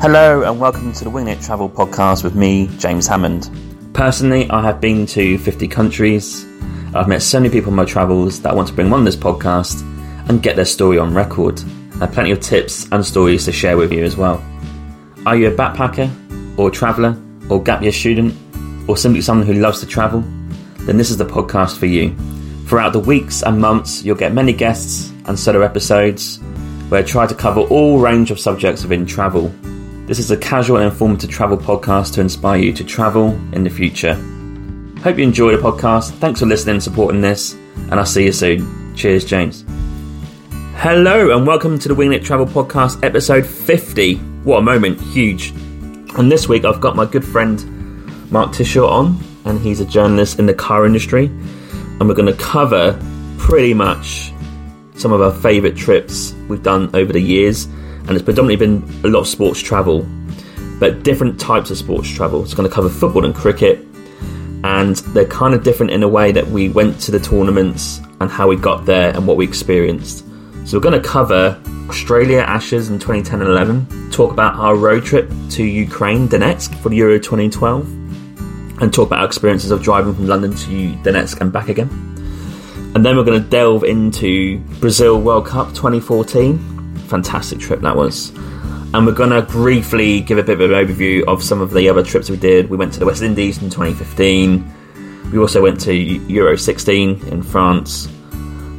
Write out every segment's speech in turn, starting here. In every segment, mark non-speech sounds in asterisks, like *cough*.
Hello, and welcome to the Wing It Travel podcast with me, James Hammond. Personally, I have been to 50 countries. I've met so many people on my travels that I want to bring on this podcast and get their story on record. I have plenty of tips and stories to share with you as well. Are you a backpacker, or a traveller, or gap year student, or simply someone who loves to travel? Then this is the podcast for you. Throughout the weeks and months, you'll get many guests and solo episodes where I try to cover all range of subjects within travel. This is a casual and informative travel podcast to inspire you to travel in the future. Hope you enjoy the podcast. Thanks for listening and supporting this, and I'll see you soon. Cheers, James. Hello, and welcome to the Winging It Travel Podcast, episode 50. What a moment, huge. And this week I've got my good friend Mark Tisshaw on, and he's a journalist in the car industry. And we're going to cover pretty much some of our favourite trips we've done over the years. And it's predominantly been a lot of sports travel, but different types of sports travel. It's going to cover football and cricket, and they're kind of different in a way that we went to the tournaments and how we got there and what we experienced. So we're going to cover Australia Ashes in 2010 and 11, talk about our road trip to Ukraine, Donetsk for the Euro 2012, and talk about our experiences of driving from London to Donetsk and back again. And then we're going to delve into Brazil World Cup 2014. Fantastic trip that was. And we're going to briefly give a bit of an overview of some of the other trips we did. We went to the West Indies in 2015. We also went to Euro 16 in France.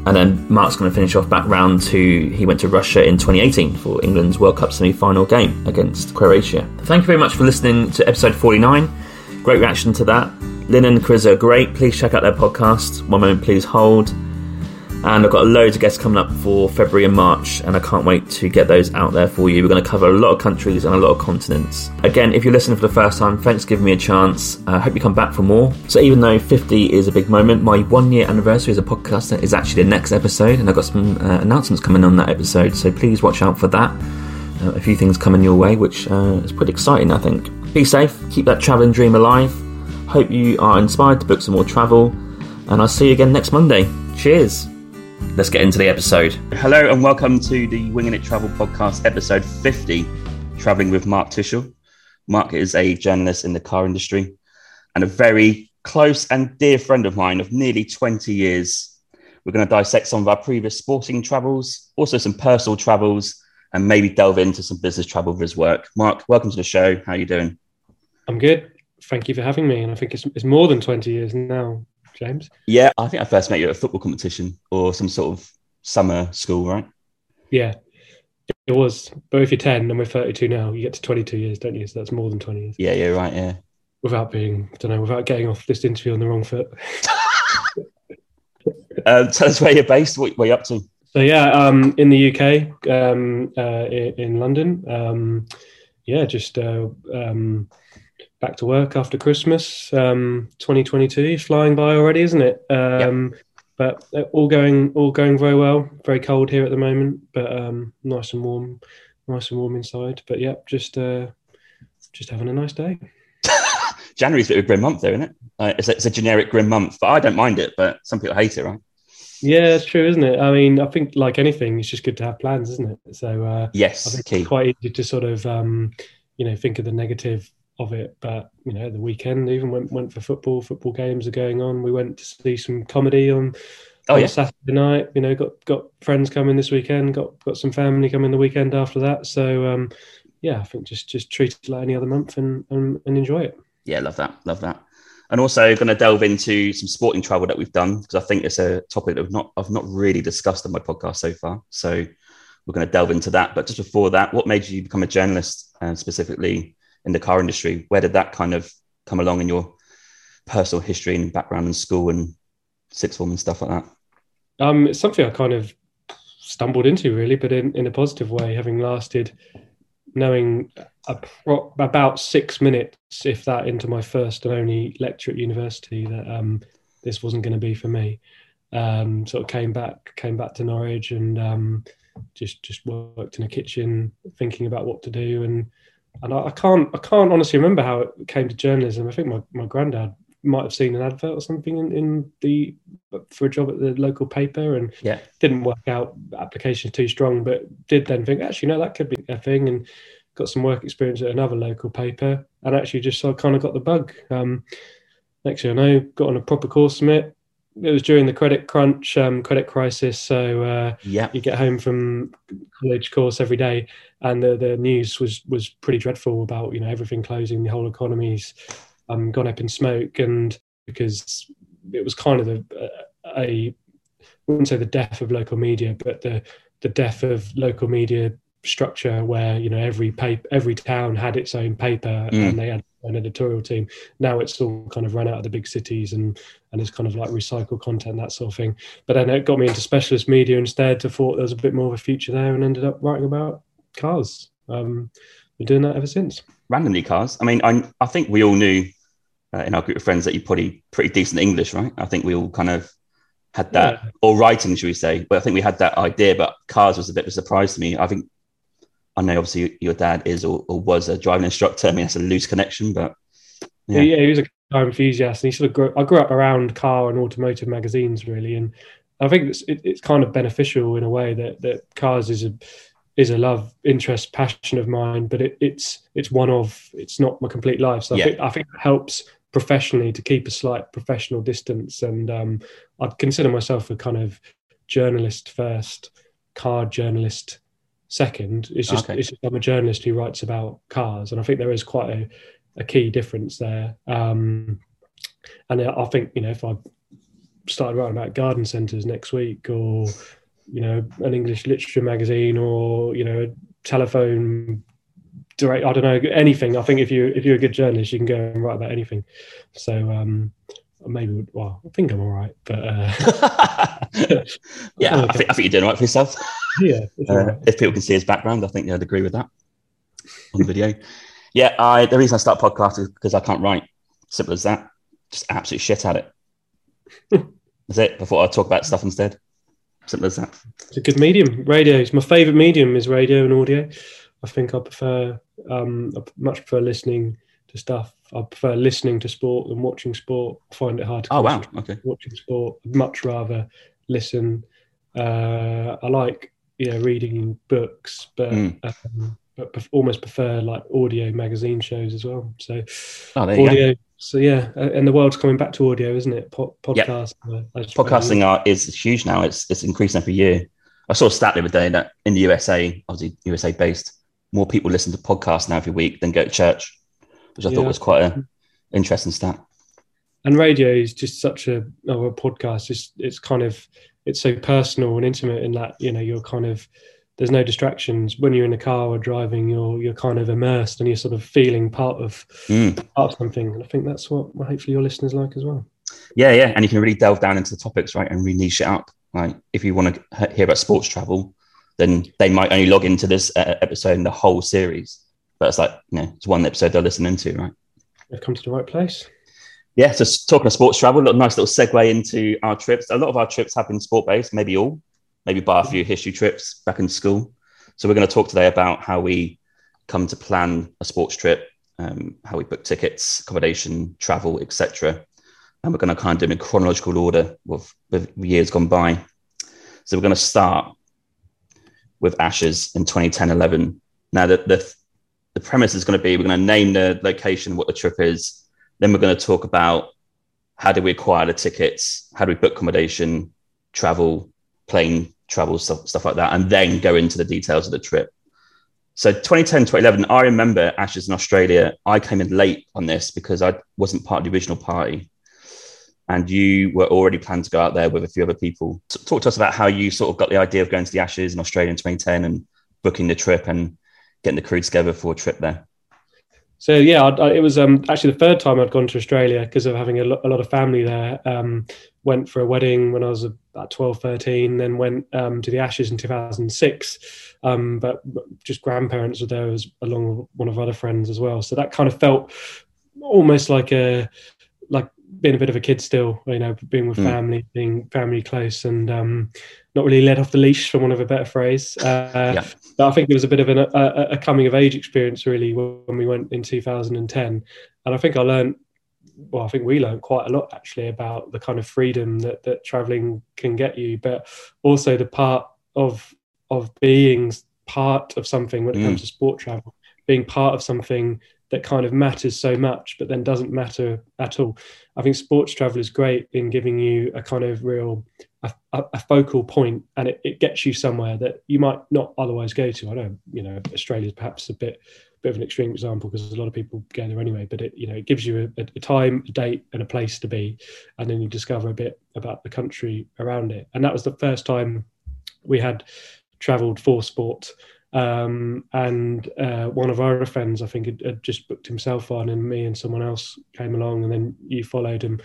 And then Mark's going to finish off back round to he went to Russia in 2018 for England's World Cup semi final game against Croatia. Thank you very much for listening to episode 49. Great reaction to that. Lynn and Chris are great. Please check out their podcast. One moment, please hold. And I've got loads of guests coming up for February and March, and I can't wait to get those out there for you. We're going to cover a lot of countries and a lot of continents. Again, if you're listening for the first time, thanks for giving me a chance. I hope you come back for more. So, even though 50 is a big moment, my one year anniversary as a podcaster is actually the next episode, and I've got some uh, announcements coming on that episode, so please watch out for that. Uh, a few things coming your way, which uh, is pretty exciting, I think. Be safe, keep that travelling dream alive. Hope you are inspired to book some more travel, and I'll see you again next Monday. Cheers! Let's get into the episode. Hello and welcome to the Winging It Travel podcast, episode 50, traveling with Mark Tisshaw. Mark is a journalist in the car industry and a very close and dear friend of mine of nearly 20 years. We're going to dissect some of our previous sporting travels, also some personal travels, and maybe delve into some business travel for his work. Mark, welcome to the show. How are you doing? I'm good. Thank you for having me. And I think it's, it's more than 20 years now. James? Yeah, I think I first met you at a football competition or some sort of summer school, right? Yeah, it was. But if you're 10 and we're 32 now, you get to 22 years, don't you? So that's more than 20 years. Yeah, yeah, right, yeah. Without being, I don't know, without getting off this interview on the wrong foot. *laughs* um, tell us where you're based, what, what are up to? So, yeah, um, in the UK, um, uh, in, in, London. Um, yeah, just uh, um, back to work after Christmas. Um, 2022 flying by already, isn't it? Um, yep. But uh, all going all going very well. Very cold here at the moment, but um, nice and warm, nice and warm inside. But yeah, just uh, just having a nice day. *laughs* January's a bit of a grim month, though, isn't it? Uh, it's, a, it's a generic grim month, but I don't mind it. But some people hate it, right? Yeah, it's true, isn't it? I mean, I think like anything, it's just good to have plans, isn't it? So uh, yes, I think key. it's quite easy to sort of um, you know think of the negative of it. But you know, the weekend even went went for football. Football games are going on. We went to see some comedy on. Oh on yeah, Saturday night. You know, got got friends coming this weekend. Got got some family coming the weekend after that. So um, yeah, I think just just treat it like any other month and and, and enjoy it. Yeah, love that. Love that. And also going to delve into some sporting travel that we've done because I think it's a topic that I've not I've not really discussed on my podcast so far. So we're going to delve into that. But just before that, what made you become a journalist and specifically in the car industry. Where did that kind of come along in your personal history and background in school and sixth form and stuff like that? Um, it's something I kind of stumbled into really, but in, in a positive way, having lasted knowing pro- about six minutes, if that, into my first and only lecture at university that um, this wasn't going to be for me. Um, sort of came back, came back to Norwich, and um, just just worked in a kitchen, thinking about what to do, and and I, I, can't I can't honestly remember how it came to journalism. I think my, my granddad might have seen an advert or something in, in the for a job at the local paper and yeah didn't work out applications too strong but did then think actually no that could be a thing and got some work experience at another local paper, and actually just so I kind of got the bug. Um, next year, I know got on a proper course from it. It was during the credit crunch, um, credit crisis. So uh, yeah, you get home from college course every day, and the, the news was was pretty dreadful about you know everything closing, the whole economy's um, gone up in smoke, and because it was kind of a, a I wouldn't say the death of local media, but the the death of local media structure where you know every paper every town had its own paper mm. and they had an editorial team. Now it's all kind of run out of the big cities and and it's kind of like recycled content that sort of thing. But then it got me into specialist media instead to thought there was a bit more of a future there and ended up writing about cars. Um been doing that ever since. Randomly cars. I mean i, I think we all knew uh, in our group of friends that you're probably pretty decent english right? I think we all kind of had that yeah. or writing should we say? But i think we had that idea but cars was a bit of a surprise to me. I think I know obviously your dad is or, or was a driving instructor. I mean, that's a loose connection, but yeah, yeah, he was a car enthusiast, and he sort of grew. I grew up around car and automotive magazines, really, and I think it's it, it's kind of beneficial in a way that that cars is a is a love, interest, passion of mine, but it, it's it's one of it's not my complete life. So yeah. I think I think it helps professionally to keep a slight professional distance, and um, I'd consider myself a kind of journalist first, car journalist second. It's just, okay. it's just I'm a journalist who writes about cars, and I think there is quite a, a key difference there. Um, and I think you know if I started writing about garden centres next week, or you know an English literature magazine, or you know a telephone direct, I don't know anything. I think if you if you're a good journalist, you can go and write about anything. So um, maybe well, I think I'm all right, but uh, *laughs* *laughs* yeah, I, think, I think you're doing all right for yourself. *laughs* Yeah, uh, right. if people can see his background, I think they'd agree with that on the video. yeah, I the reason I start podcast is because I can't write. Simple as that. Just absolute shit at it. That's it. Before I talk about stuff instead. Simple as that. It's a good medium. Radio is my favourite medium. Is radio and audio. I think I prefer. Um, I much prefer listening to stuff. I prefer listening to sport than watching sport. I find it hard to. Oh wow! Okay. Watching sport, I'd much rather listen. Uh, I like you know reading books, but mm. um, but almost prefer like audio magazine shows as well. So oh, audio. So yeah, and the world's coming back to audio, isn't it? Po- podcast. Yep. Uh, Podcasting are, is huge now. It's it's increasing every year. I saw a stat the other day that in the USA, obviously USA based, more people listen to podcasts now every week than go to church which I yeah. thought was quite an interesting stat. And radio is just such a, oh, a podcast. It's it's kind of it's so personal and intimate in that you know you're kind of there's no distractions when you're in the car or driving. You're you're kind of immersed and you're sort of feeling part of mm. part of something. And I think that's what hopefully your listeners like as well. Yeah, yeah, and you can really delve down into the topics, right, and really niche it up. Like if you want to hear about sports travel, then they might only log into this uh, episode in the whole series but it's like you know it's one episode they're listening to right? They've come to the right place. Yeah so talking of sports travel a nice little segue into our trips. A lot of our trips have been sport based maybe all maybe bar a few history trips back in school. So we're going to talk today about how we come to plan a sports trip um, how we book tickets accommodation travel etc and we're going to kind of do it in chronological order with, with years gone by. So we're going to start with ashes in 2010-11 now the, the the premise is going to be we're going to name the location, what the trip is. Then we're going to talk about how do we acquire the tickets, how do we book accommodation, travel, plane travel, stuff, stuff like that, and then go into the details of the trip. So 2010, 2011, I remember Ashes in Australia. I came in late on this because I wasn't part of the original party. And you were already planned to go out there with a few other people. Talk to us about how you sort of got the idea of going to the Ashes in Australia in 2010 and booking the trip and getting the crew together for a trip there? So yeah, I, I, it was um, actually the third time I'd gone to Australia because of having a, lo- a, lot of family there. Um, went for a wedding when I was about 12, 13, then went um, to the Ashes in 2006. Um, but just grandparents were there as, along with one of other friends as well. So that kind of felt almost like a like being a bit of a kid still, you know, being with mm. family, being family close, and um, not really let off the leash, for one of a better phrase. Uh, yeah. But I think there was a bit of an, a, a, coming of age experience really when we went in 2010, and I think I learned. Well, I think we learned quite a lot actually about the kind of freedom that that traveling can get you, but also the part of of being part of something when it mm. comes to sport travel being part of something that kind of matters so much, but then doesn't matter at all. I think sports travel is great in giving you a kind of real a, a, focal point, and it, it gets you somewhere that you might not otherwise go to. I know, you know, Australia's perhaps a bit bit of an extreme example because a lot of people go there anyway. But it, you know, it gives you a, a time, a date, and a place to be, and then you discover a bit about the country around it. And that was the first time we had travelled for sport um, and uh, one of our friends, I think, had, had, just booked himself on, and me and someone else came along, and then you followed him.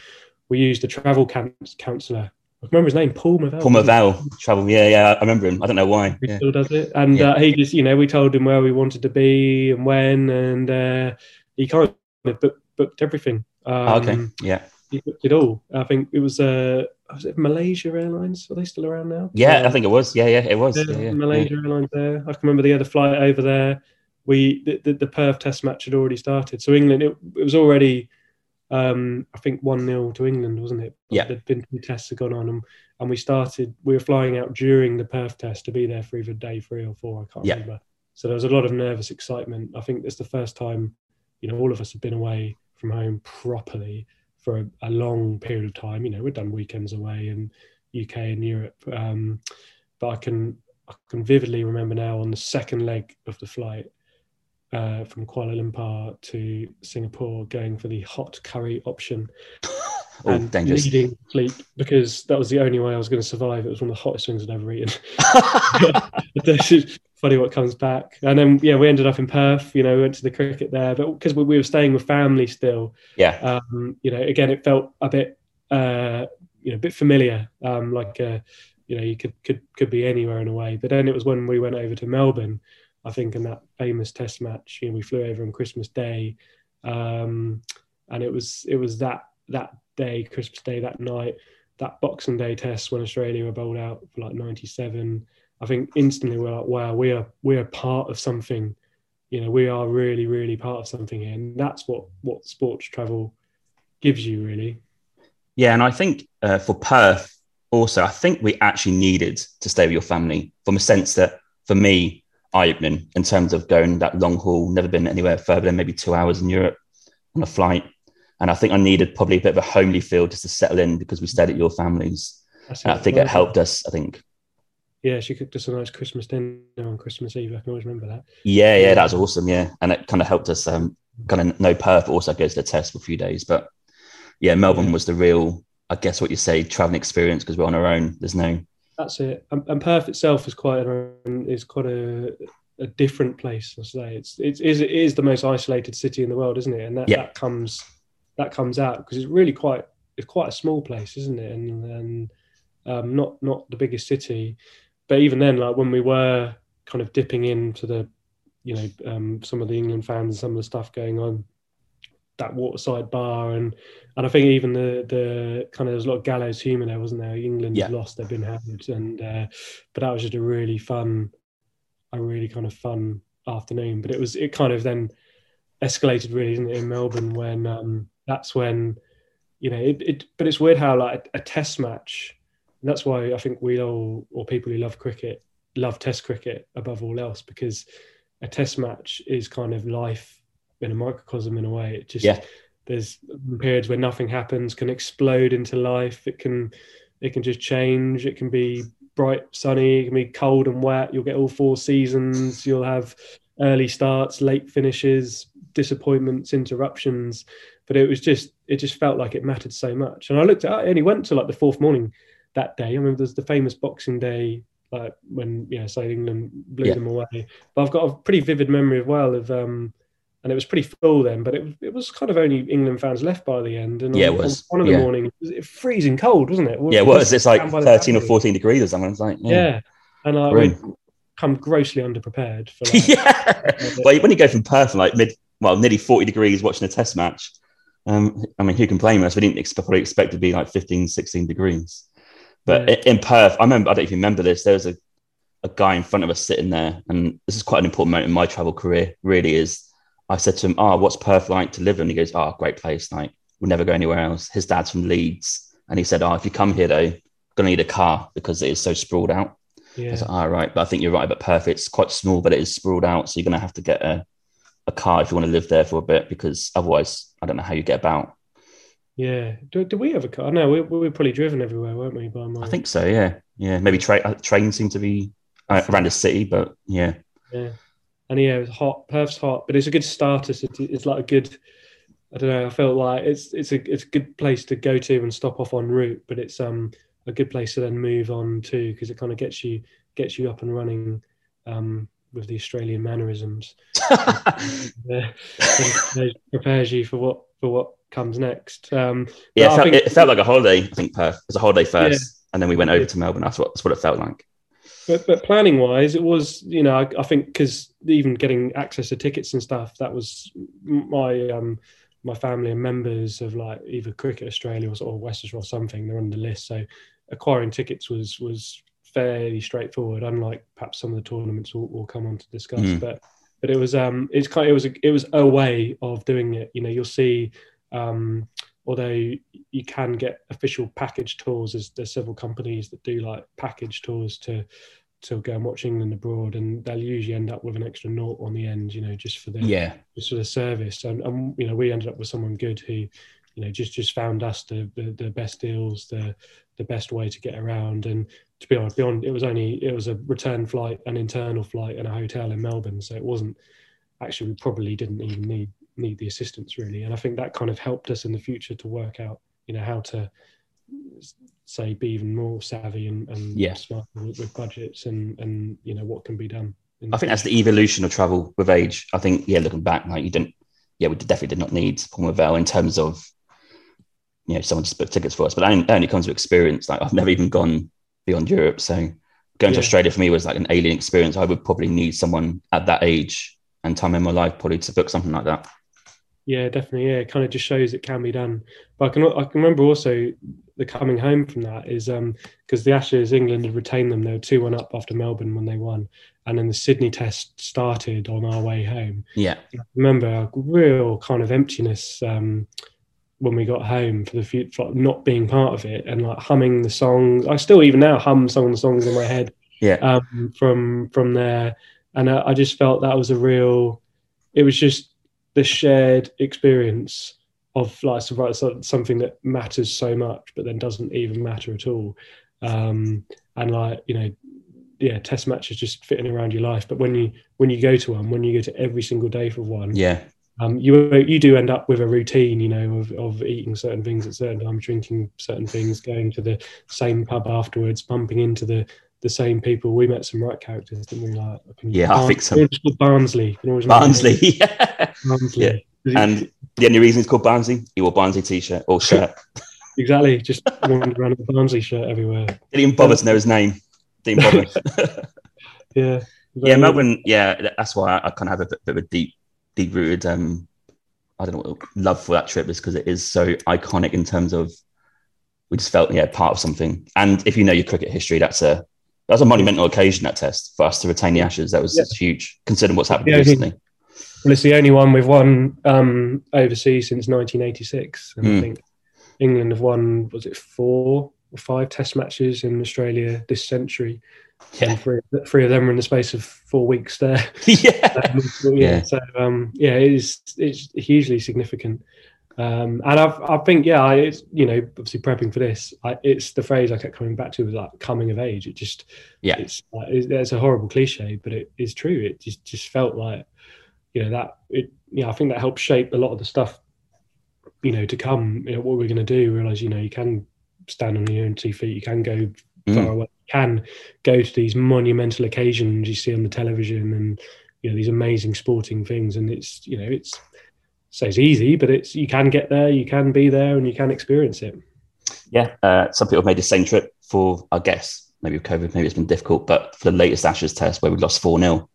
We used a travel counsellor. I remember his name, Paul Mavell. Paul Mavell, travel. Yeah, yeah, I remember him. I don't know why. He yeah. still does it, and yeah. uh, he just, you know, we told him where we wanted to be and when, and uh, he kind of booked, booked everything. Um, oh, okay. Yeah. He booked it all. I think it was uh, was it Malaysia Airlines? Are they still around now? Yeah, I think it was. Yeah, yeah, it was. Yeah, yeah, Malaysia Airlines there. I can remember the other flight over there. We the, the, the Perth Test match had already started, so England it, it was already. Um, I think one 0 to England, wasn't it? Yeah. There'd been two tests had gone on, and, and we started. We were flying out during the Perth Test to be there for either day three or four. I can't yeah. remember. So there was a lot of nervous excitement. I think it's the first time, you know, all of us have been away from home properly for a, a, long period of time. You know, we've done weekends away in UK and Europe, um, but I can I can vividly remember now on the second leg of the flight uh, from Kuala Lumpur to Singapore, going for the hot curry option. *laughs* Oh, and dangerous. needing sleep because that was the only way I was going to survive. It was one of the hottest things I'd ever eaten. *laughs* *laughs* funny what comes back. And then yeah, we ended up in Perth. You know, we went to the cricket there, but because we, we, were staying with family still. Yeah. Um, you know, again, it felt a bit uh, you know a bit familiar. Um, like uh, you know, you could could could be anywhere in a way. But then it was when we went over to Melbourne. I think in that famous Test match, you know, we flew over on Christmas Day, um, and it was it was that that day, Christmas Day, that night, that Boxing Day Test when Australia were bowled out for like '97 I think instantly we're like, wow, we are we are part of something. You know, we are really, really part of something here, and that's what what sports travel gives you, really. Yeah, and I think uh, for Perth also, I think we actually needed to stay with your family from a sense that for me, eye opening in terms of going that long haul, never been anywhere further than maybe two hours in Europe on a flight. And I think I needed probably a bit of a homely feel just to settle in because we stayed at your families. And I think it helped us, I think, yeah, she cooked us a nice Christmas dinner on Christmas Eve. I can always remember that. Yeah, yeah, that was awesome. Yeah, and it kind of helped us um, kind of know Perth, also goes to the test for a few days. But yeah, Melbourne was the real, I guess, what you say, traveling experience because we're on our own. There's no. That's it. And, and Perth itself is quite an, is quite a, a different place. I say it's it's it is, it is the most isolated city in the world, isn't it? And that, yeah. that comes that comes out because it's really quite it's quite a small place, isn't it? And and um, not not the biggest city but even then, like when we were kind of dipping into the, you know, um, some of the England fans and some of the stuff going on, that waterside bar and and I think even the the kind of there's a lot of gallows humour there, wasn't there? England yeah. lost, they've been hammered, and uh, but that was just a really fun, a really kind of fun afternoon. But it was it kind of then escalated really, isn't it, in Melbourne when um, that's when you know it, it but it's weird how like a test match and that's why I think we all, or people who love cricket, love Test cricket above all else because a Test match is kind of life in a microcosm in a way. It just yeah. there's periods where nothing happens, can explode into life. It can it can just change. It can be bright, sunny. It can be cold and wet. You'll get all four seasons. You'll have early starts, late finishes, disappointments, interruptions. But it was just it just felt like it mattered so much. And I looked at I only went to like the fourth morning that day. I remember there's the famous Boxing Day, like when you know, say England blew yeah. them away. But I've got a pretty vivid memory as well of, um, and it was pretty full then. But it it was kind of only England fans left by the end. And yeah, on, it was one of the morning. It was freezing cold, wasn't it? Yeah, it was. It's like thirteen or fourteen degrees or something. It's like yeah, yeah. and like we come grossly underprepared for *laughs* like, yeah. well, when you go from Perth, like mid, well, nearly forty degrees watching a Test match. Um, I mean, who can blame us? We didn't expect, probably expect to be like 15, 16 degrees. But yeah. in Perth, I remember, I don't know if you remember this, there was a, a guy in front of us sitting there. And this is quite an important moment in my travel career, really is. I said to him, Oh, what's Perth like to live in? He goes, Oh, great place. Like, we'll never go anywhere else. His dad's from Leeds. And he said, Oh, if you come here, though, you're going to need a car because it is so sprawled out. Yeah. I was like, oh, right. But I think you're right about Perth. It's quite small, but it is sprawled out. So you're going to have to get a, a car if you want to live there for a bit, because otherwise, I don't know how you get about. Yeah. Do, do we have a car? No, we, we were probably driven everywhere, weren't we? By my... I think so. Yeah, yeah. Maybe tra- uh, trains seem to be uh, around the city, but yeah. Yeah. And yeah, it's hot. Perth's hot, but it's a good starter. It's, it's like a good. I don't know. I felt like it's it's a it's a good place to go to and stop off en route, but it's um a good place to then move on to because it kind of gets you gets you up and running um, with the Australian mannerisms. *laughs* uh, prepares you for what for what comes next. Um, yeah, it felt, think, it felt, like a holiday. I think Perth it was a holiday first, yeah. and then we went over to Melbourne. That's what that's what it felt like. But, but planning wise, it was you know I, I think because even getting access to tickets and stuff that was my um, my family and members of like either Cricket Australia or, or Western or something. They're on the list, so acquiring tickets was was fairly straightforward, unlike perhaps some of the tournaments we'll, we'll come on to discuss. Mm. But but it was um it's kind of, it was a, it was a way of doing it. You know, you'll see um although you can get official package tours, there's, there's several companies that do like package tours to to go and watch England abroad, and they'll usually end up with an extra note on the end, you know, just for the yeah, just for the service. And, and you know, we ended up with someone good who, you know, just just found us the the, the best deals, the the best way to get around. And to be honest, beyond it was only it was a return flight, an internal flight, and a hotel in Melbourne, so it wasn't actually we probably didn't even need need the assistance really. And I think that kind of helped us in the future to work out, you know, how to say be even more savvy and, and yeah. smart with, budgets and and you know what can be done. I think that's the evolution of travel with age. I think yeah, looking back, like you didn't, yeah, we definitely did not need Paul Mavell in terms of you know someone just booked tickets for us, but that only comes with experience. Like I've never even gone beyond Europe, so going yeah. to Australia for me was like an alien experience. I would probably need someone at that age and time in my life probably to book something like that. Yeah, definitely. Yeah, it kind of just shows it can be done. But I can I can remember also the coming home from that is um because the Ashes England had retained them. They were two one up after Melbourne when they won, and then the Sydney Test started on our way home. Yeah, I remember a real kind of emptiness um, when we got home for the few, for not being part of it and like humming the songs. I still even now hum some of the songs in my head. Yeah, um, from from there, and I, I just felt that was a real. It was just the shared experience of like something that matters so much, but then doesn't even matter at all. Um, and like you know, yeah, test matches just fitting around your life. But when you when you go to one, when you go to every single day for one, yeah, um, you you do end up with a routine, you know, of, of eating certain things at certain times, drinking certain things, going to the same pub afterwards, bumping into the the same people. We met some right characters, didn't we? Like, yeah, Barnes, I think so. Barnsley. Barnsley, *laughs* yeah. Barnsley. Yeah. And the only reason it's called Barnsley, he wore Barnsley t-shirt or shirt. exactly. Just wandered around with Barnsley shirt everywhere. Didn't even bother to know his name. Didn't bother. *laughs* yeah. Yeah, Melbourne. Yeah, that's why I, I kind of have a bit, bit of a deep, deep rooted, um, I don't know, love for that trip is because it is so iconic in terms of we just felt yeah part of something. And if you know your cricket history, that's a that was a monumental occasion that test for us to retain the Ashes. That was yeah. huge, considering what's happened yeah, recently. Well, it's the only one we've won um, overseas since 1986, and mm. I hmm. think England have won was it four or five Test matches in Australia this century. Yeah, three, three, of them were in the space of four weeks there. *laughs* yeah. *laughs* Um, yeah, yeah. So um, yeah, it is it's hugely significant. Um, and I've, I think, yeah, I, it's, you know, obviously prepping for this, I, it's the phrase I kept coming back to was like coming of age. It just, yeah, it's, it's, it's a horrible cliche, but it is true. It just, just felt like, you know, that it, yeah, I think that helped shape a lot of the stuff, you know, to come, you know, what we're going to do, realize, you know, you can stand on your own two feet, you can go mm. far away, you can go to these monumental occasions you see on the television and, you know, these amazing sporting things. And it's, you know, it's, say it's easy, but it's you can get there, you can be there, and you can experience it. Yeah, uh, some people have made the same trip for, I guess, maybe with COVID, maybe it's been difficult, but for the latest Ashes test where we lost 4 0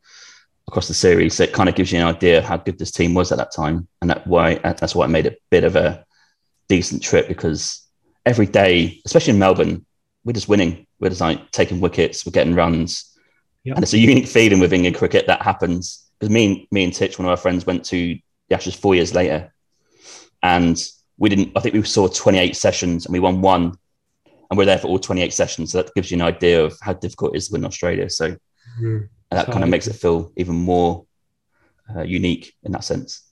across the series, so it kind of gives you an idea of how good this team was at that time. And that why that's why it made it a bit of a decent trip because every day, especially in Melbourne, we're just winning. We're just like taking wickets, we're getting runs. Yep. And it's a unique feeling with England cricket that happens. Because me me and Titch, one of our friends, went to the Ashes four years later. And we didn't, I think we saw 28 sessions and we won one and we're there for all 28 sessions. So that gives you an idea of how difficult it is to win Australia. So mm, that kind of makes it feel even more uh, unique in that sense.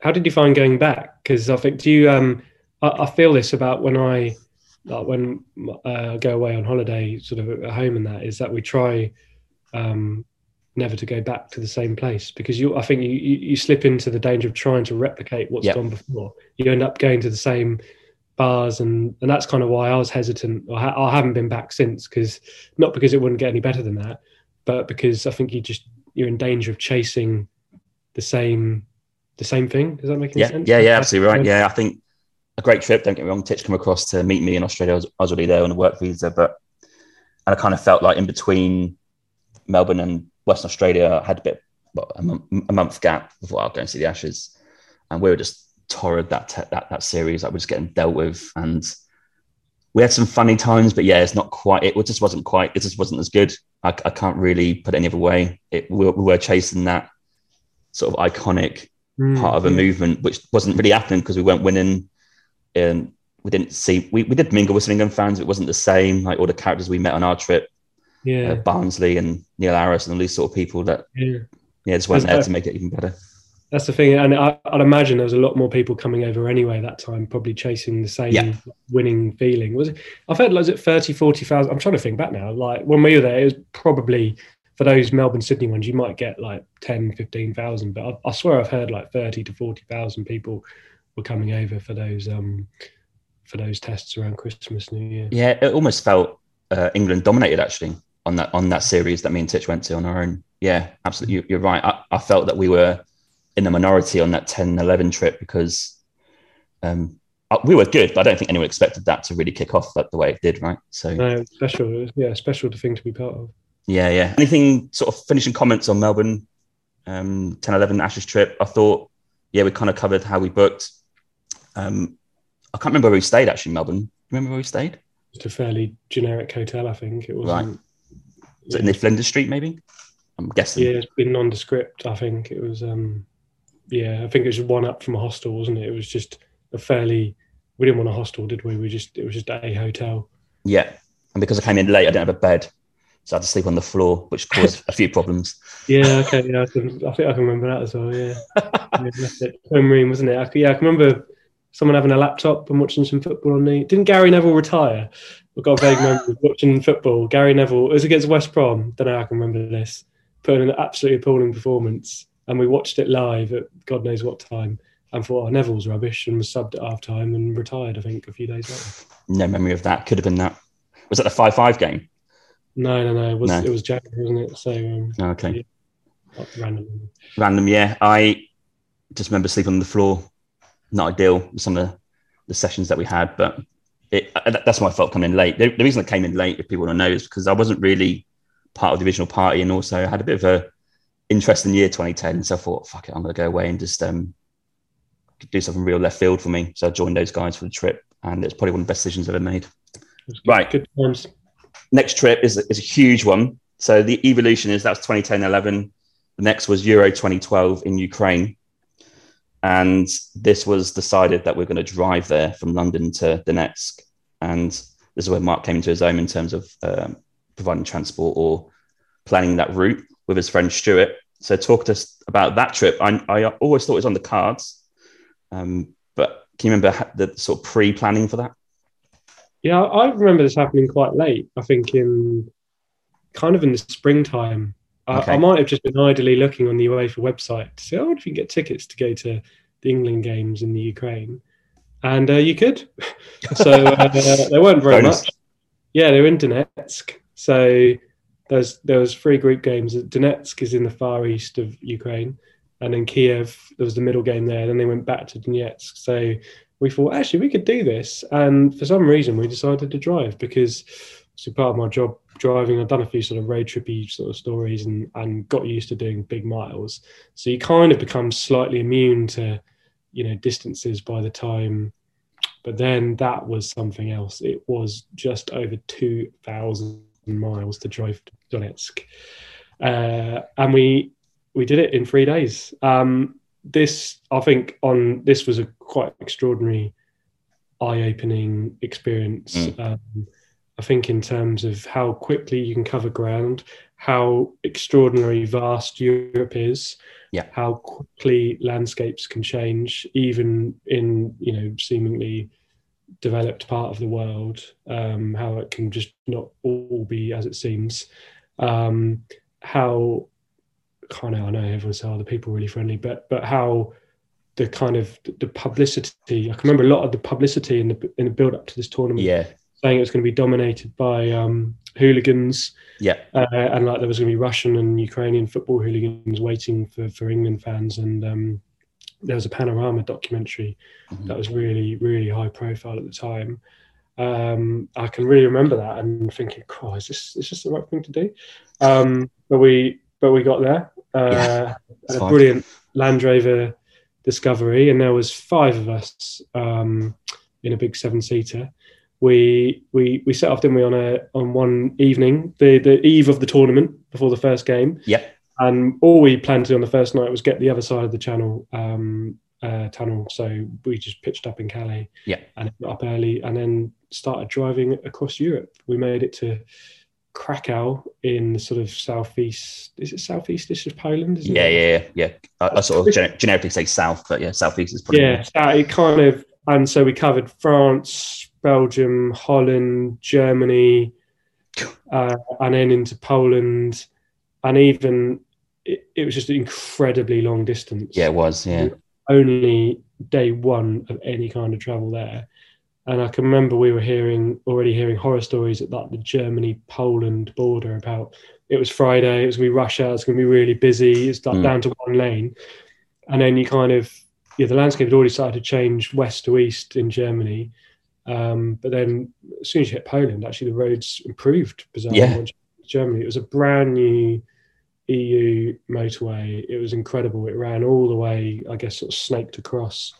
How did you find going back? Because I think do you um I, I, feel this about when I like when uh, go away on holiday, sort of at home, and that is that we try um, never to go back to the same place because you I think you, you, slip into the danger of trying to replicate what's yep. gone before. You end up going to the same bars and and that's kind of why I was hesitant. I, ha- I haven't been back since because not because it wouldn't get any better than that, but because I think you just you're in danger of chasing the same the same thing. Does that make any yeah, sense? Yeah, yeah, absolutely right. Yeah, I think a great trip. Don't get me wrong. Titch come across to meet me in Australia. I was, I was already there on a work visa, but and I kind of felt like in between Melbourne and Western Australia, I had a bit well, a, month, a month gap before I'll go and see the Ashes, and we were just torrid that te- that that series. Like we're just getting dealt with, and we had some funny times, but yeah, it's not quite. It just wasn't quite. It just wasn't as good. I, I can't really put it any other way. It we, we were chasing that sort of iconic mm, part of a movement, which wasn't really happening because we weren't winning. And we didn't see. We, we did mingle with some England fans. But It wasn't the same. Like all the characters we met on our trip yeah, uh, Barnsley and Neil Harris and all these sort of people that yeah, yeah just weren't there to make it even better. That's the thing, and I, would imagine there was a lot more people coming over anyway that time, probably chasing the same yeah. winning feeling. Was it? I've heard was it 30, 40,000? I'm trying to think back now. Like when we were there, it was probably for those Melbourne Sydney ones, you might get like 10, 15,000, but I, I, swear I've heard like 30 to 40,000 people were coming over for those um for those tests around Christmas, New Year. Yeah, it almost felt uh, England dominated actually on that on that series that me and Titch went to on our own. Yeah, absolutely. You, are right. I, I, felt that we were in the minority on that 10 11 trip because um, uh, we were good, but I don't think anyone expected that to really kick off that the way it did, right? So, no, special. Yeah, special thing to be part of. Yeah, yeah. Anything sort of finishing comments on Melbourne um, 10 11 Ashes trip? I thought, yeah, we kind of covered how we booked. Um, I can't remember where we stayed actually, Melbourne. Remember where we stayed? Just a fairly generic hotel, I think. It was right. Is it in the Flinders Street, maybe? I'm guessing. Yeah, it's been nondescript. I think it was. um Yeah, I think it was one up from a hostel, wasn't it? It was just a fairly. We didn't want a hostel, did we? We just it was just a hotel. Yeah, and because I came in late, I didn't have a bed, so I had to sleep on the floor, which caused a few problems. Yeah, okay, yeah, I, can, I, think I can remember that as well. Yeah, *laughs* yeah home room, wasn't it? I, yeah, I can remember someone having a laptop and watching some football on the. Didn't Gary Neville retire? I've got a vague memory of watching football. Gary Neville, it was against West Brom. Don't know how I can remember this. Put in an absolutely appalling performance. And we watched it live at God knows what time and thought, oh, Neville's rubbish and was subbed at half time and retired, I think, a few days later. No memory of that. Could have been that. Was that the 5 5 game? No, no, no. It was, no. It was January, wasn't it? So, um, oh, okay. Yeah, random. Random, yeah. I just remember sleeping on the floor. Not ideal, some of the, the sessions that we had, but it, uh, that's my fault coming in late. The, the, reason I came in late, if people want to know, is because I wasn't really part of the original party, and also I had a bit of a interesting year 2010. So I thought, fuck it, I'm going to go away and just um, do something real left field for me. So I joined those guys for the trip, and it's probably one of the best decisions I've ever made. Right, good times. Next trip is is a huge one. So the evolution is that's 2010-11. The next was Euro 2012 in Ukraine. And this was decided that we're going to drive there from London to Donetsk. And this is where Mark came into his own in terms of um, providing transport or planning that route with his friend Stuart. So, talk to us about that trip. I, I always thought it was on the cards, um, but can you remember the sort of pre planning for that? Yeah, I remember this happening quite late. I think in kind of in the springtime Okay. I, I, might have just been idly looking on the UEFA website to say, oh, if you can get tickets to go to the England games in the Ukraine, and uh, you could. *laughs* so uh, they weren't very Bonus. much. Yeah, they were in Donetsk. So there's there was three group games. Donetsk is in the far east of Ukraine, and in Kiev there was the middle game there. Then they went back to Donetsk. So we thought actually we could do this, and for some reason we decided to drive because so part of my job driving. I've done a few sort of road trippy sort of stories and and got used to doing big miles. So you kind of become slightly immune to, you know, distances by the time. But then that was something else. It was just over two thousand miles to drive to Donetsk, uh, and we we did it in three days. Um, this I think on this was a quite extraordinary, eye-opening experience. Mm. Um, I think in terms of how quickly you can cover ground, how extraordinary vast Europe is, Yeah. How quickly landscapes can change, even in you know seemingly developed part of the world. Um, how it can just not all be as it seems. Um, how kind of I know everyone says, "Oh, the people are really friendly," but but how the kind of the publicity. I can remember a lot of the publicity in the in the build up to this tournament. Yeah. Saying it was going to be dominated by um, hooligans, Yeah. uh, and like there was going to be Russian and Ukrainian football hooligans waiting for, for England fans, and um, there was a panorama documentary Mhm. that was really really high profile at the time. Um, I can really remember that and thinking, "Christ, is this is this the right thing to do?" Um, but we but we got there. Uh, Yeah, a brilliant Land Rover Discovery, and there was five of us um, in a big seven seater. We we we set off, didn't we, on a on one evening, the the eve of the tournament before the first game. Yep. And all we planned to do on the first night was get the other side of the channel um, uh, tunnel. So we just pitched up in Calais. Yeah. And up early, and then started driving across Europe. We made it to Krakow in the sort of southeast. Is it southeast-ish of Poland? Isn't Yeah, it? yeah, yeah, yeah. I, I sort of gener- generically say south, but yeah, southeast is probably Yeah, it kind of, and so we covered France, Belgium, Holland, Germany, *sighs* uh, and then into Poland, and even it, it was just an incredibly long distance. yeah, it was. Yeah, only day one of any kind of travel there. And I can remember we were hearing already hearing horror stories at like the Germany Poland border about it was Friday, it was gonna be rush hour, it's gonna be really busy, it's like Mm. down to one lane. And then you kind of yeah, the landscape had already started to change west to east in Germany. Um, but then as soon as you hit Poland, actually the roads improved bizarrely. Yeah. once you hit Germany. It was a brand new EU motorway. It was incredible. It ran all the way, I guess, sort of snaked across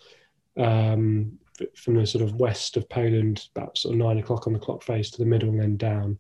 um, from the sort of west of Poland, about sort of nine o'clock on the clock face to the middle and then down.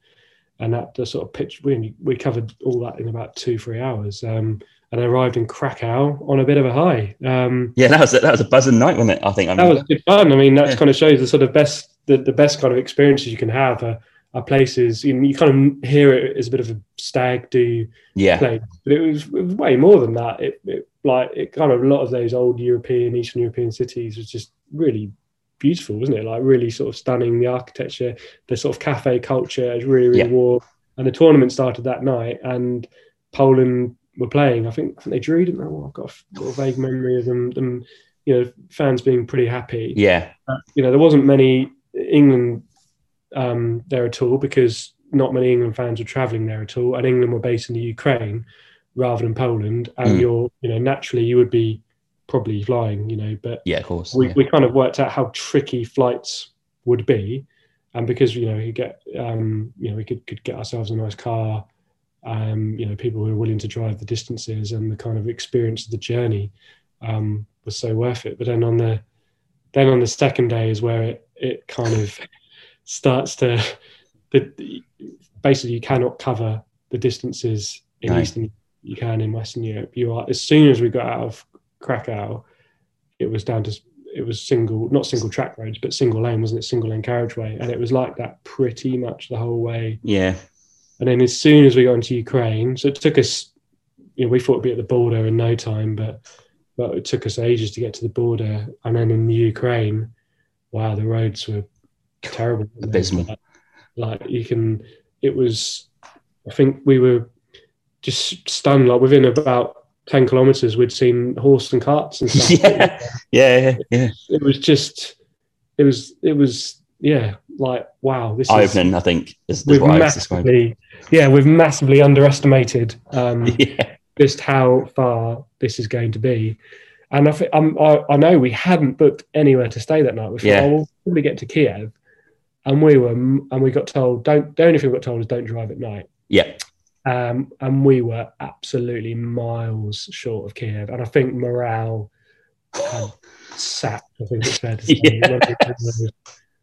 And that the sort of pitch, we, we covered all that in about two, three hours. Um, and I arrived in Krakow on a bit of a high. Um, yeah. That was a, that was a buzzing night, wasn't it? I think. I that was good fun. I mean, that Yeah. kind of shows the sort of best, the, the best kind of experiences you can have are, are places. You, you kind of hear it as a bit of a stag do yeah, place, but it was, it was way more than that. It, it like it kind of a lot of those old European, Eastern European cities was just really beautiful, wasn't it? Like really sort of stunning. The architecture, the sort of cafe culture is really really Yeah. warm. And the tournament started that night, and Poland were playing. I think, I think they drew, didn't they? Well, I've got a little vague memory of them. Them, you know, fans being pretty happy yeah, you know, there wasn't many England um, there at all because not many England fans were travelling there at all, and England were based in the Ukraine rather than Poland. And Mm. you're, you know, naturally you would be probably flying, you know, but yeah. Of course. we, yeah. we kind of worked out how tricky flights would be, and because you know you get um, you know we could could get ourselves a nice car, um, you know people who are willing to drive the distances and the kind of experience of the journey um, was so worth it. But then on the then on the second day is where it it kind of starts to the basically you cannot cover the distances in. Eastern you can in Western Europe. You are as soon as we got out of Krakow, it was down to it was single not single track roads but single lane wasn't it single lane carriageway and it was like that pretty much the whole way yeah, and then as soon as we got into Ukraine so it took us you know we thought we'd be at the border in no time but but it took us ages to get to the border and then in the Ukraine wow the roads were terrible *sighs* Abysmal. like, like you can it was I think we were just stunned like within about 10 kilometers we'd seen horse and carts and stuff *laughs* yeah, yeah, yeah. it was just it was it was yeah like wow this Eye opening, I think, is, is what I describe. massively yeah we've massively underestimated um *laughs* Yeah, just how far this is going to be and I, think, um, I I know we hadn't booked anywhere to stay that night we thought Yeah. oh, we'll probably get to Kiev and we were and we got told don't the only thing we got told is don't drive at night yeah, um, and we were absolutely miles short of Kiev. And I think morale had *laughs* sapped. I think it's fair to say. Yeah.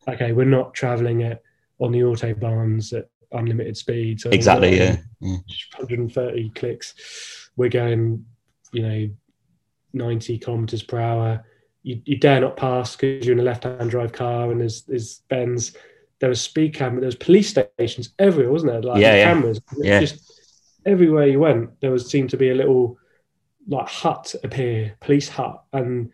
When we realised, okay, we're not traveling it on the autobahns at unlimited speeds. So exactly. Yeah, yeah, 130 clicks. We're going, you know, 90 kilometers per hour. You, you dare not pass because you're in a left-hand drive car and there's there's bends. There was speed camera. There was police stations everywhere, wasn't there? Like Yeah, yeah. cameras. Yeah. Just everywhere you went, there was seemed to be a little like hut appear, police hut, and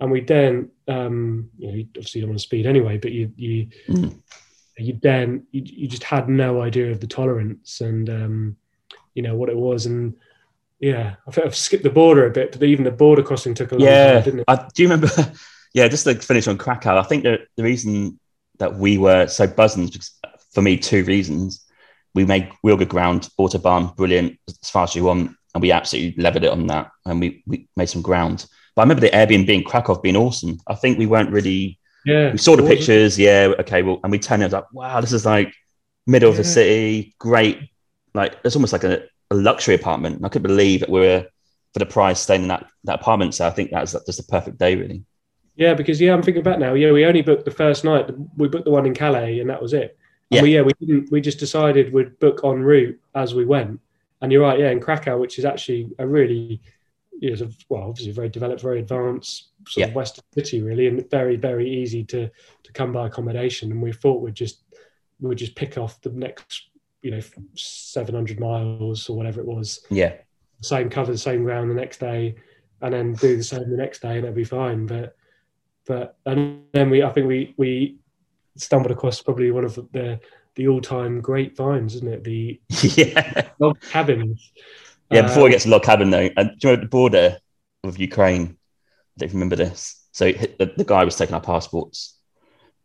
and we then um, you know you obviously don't want to speed anyway, but you you mm. you then you, you just had no idea of the tolerance and um, you know what it was and yeah, I think I've skipped the border a bit, but even the border crossing took a long yeah, time, didn't it? I, do you remember? *laughs* yeah, just to finish on Krakow, I think that the reason that we were so buzzing because for me two reasons. We made real good ground, autobahn, brilliant as far as you want, and we absolutely levered it on that, and we we made some ground. But I remember the Airbnb in Krakow being awesome. I think we weren't really. Yeah, we saw the pictures. Yeah, okay, well, and we turned it was like, wow, this is like middle yeah. of the city, great. Like it's almost like a, a luxury apartment. And I couldn't believe that we were for the price staying in that that apartment. So I think that was just a perfect day, really. Yeah, because yeah, I'm thinking back now. Yeah, we only booked the first night. We booked the one in Calais, and that was it. And yeah, we, yeah, we didn't. We just decided we'd book en route as we went. And you're right, yeah, in Krakow, which is actually a really, you know, well, obviously very developed, very advanced sort yeah. of Western city, really, and very, very easy to to come by accommodation. And we thought we'd just we'd just pick off the next, you know, 700 miles or whatever it was. Yeah, same cover, the same ground the next day, and then do the same the next day, and it'll be fine. But but and then we, I think we we stumbled across probably one of the the all time great vines, isn't it? The *laughs* yeah log cabins. Yeah, before we get to log cabin though, and do you know the border of Ukraine? I don't remember this. So the, the guy was taking our passports,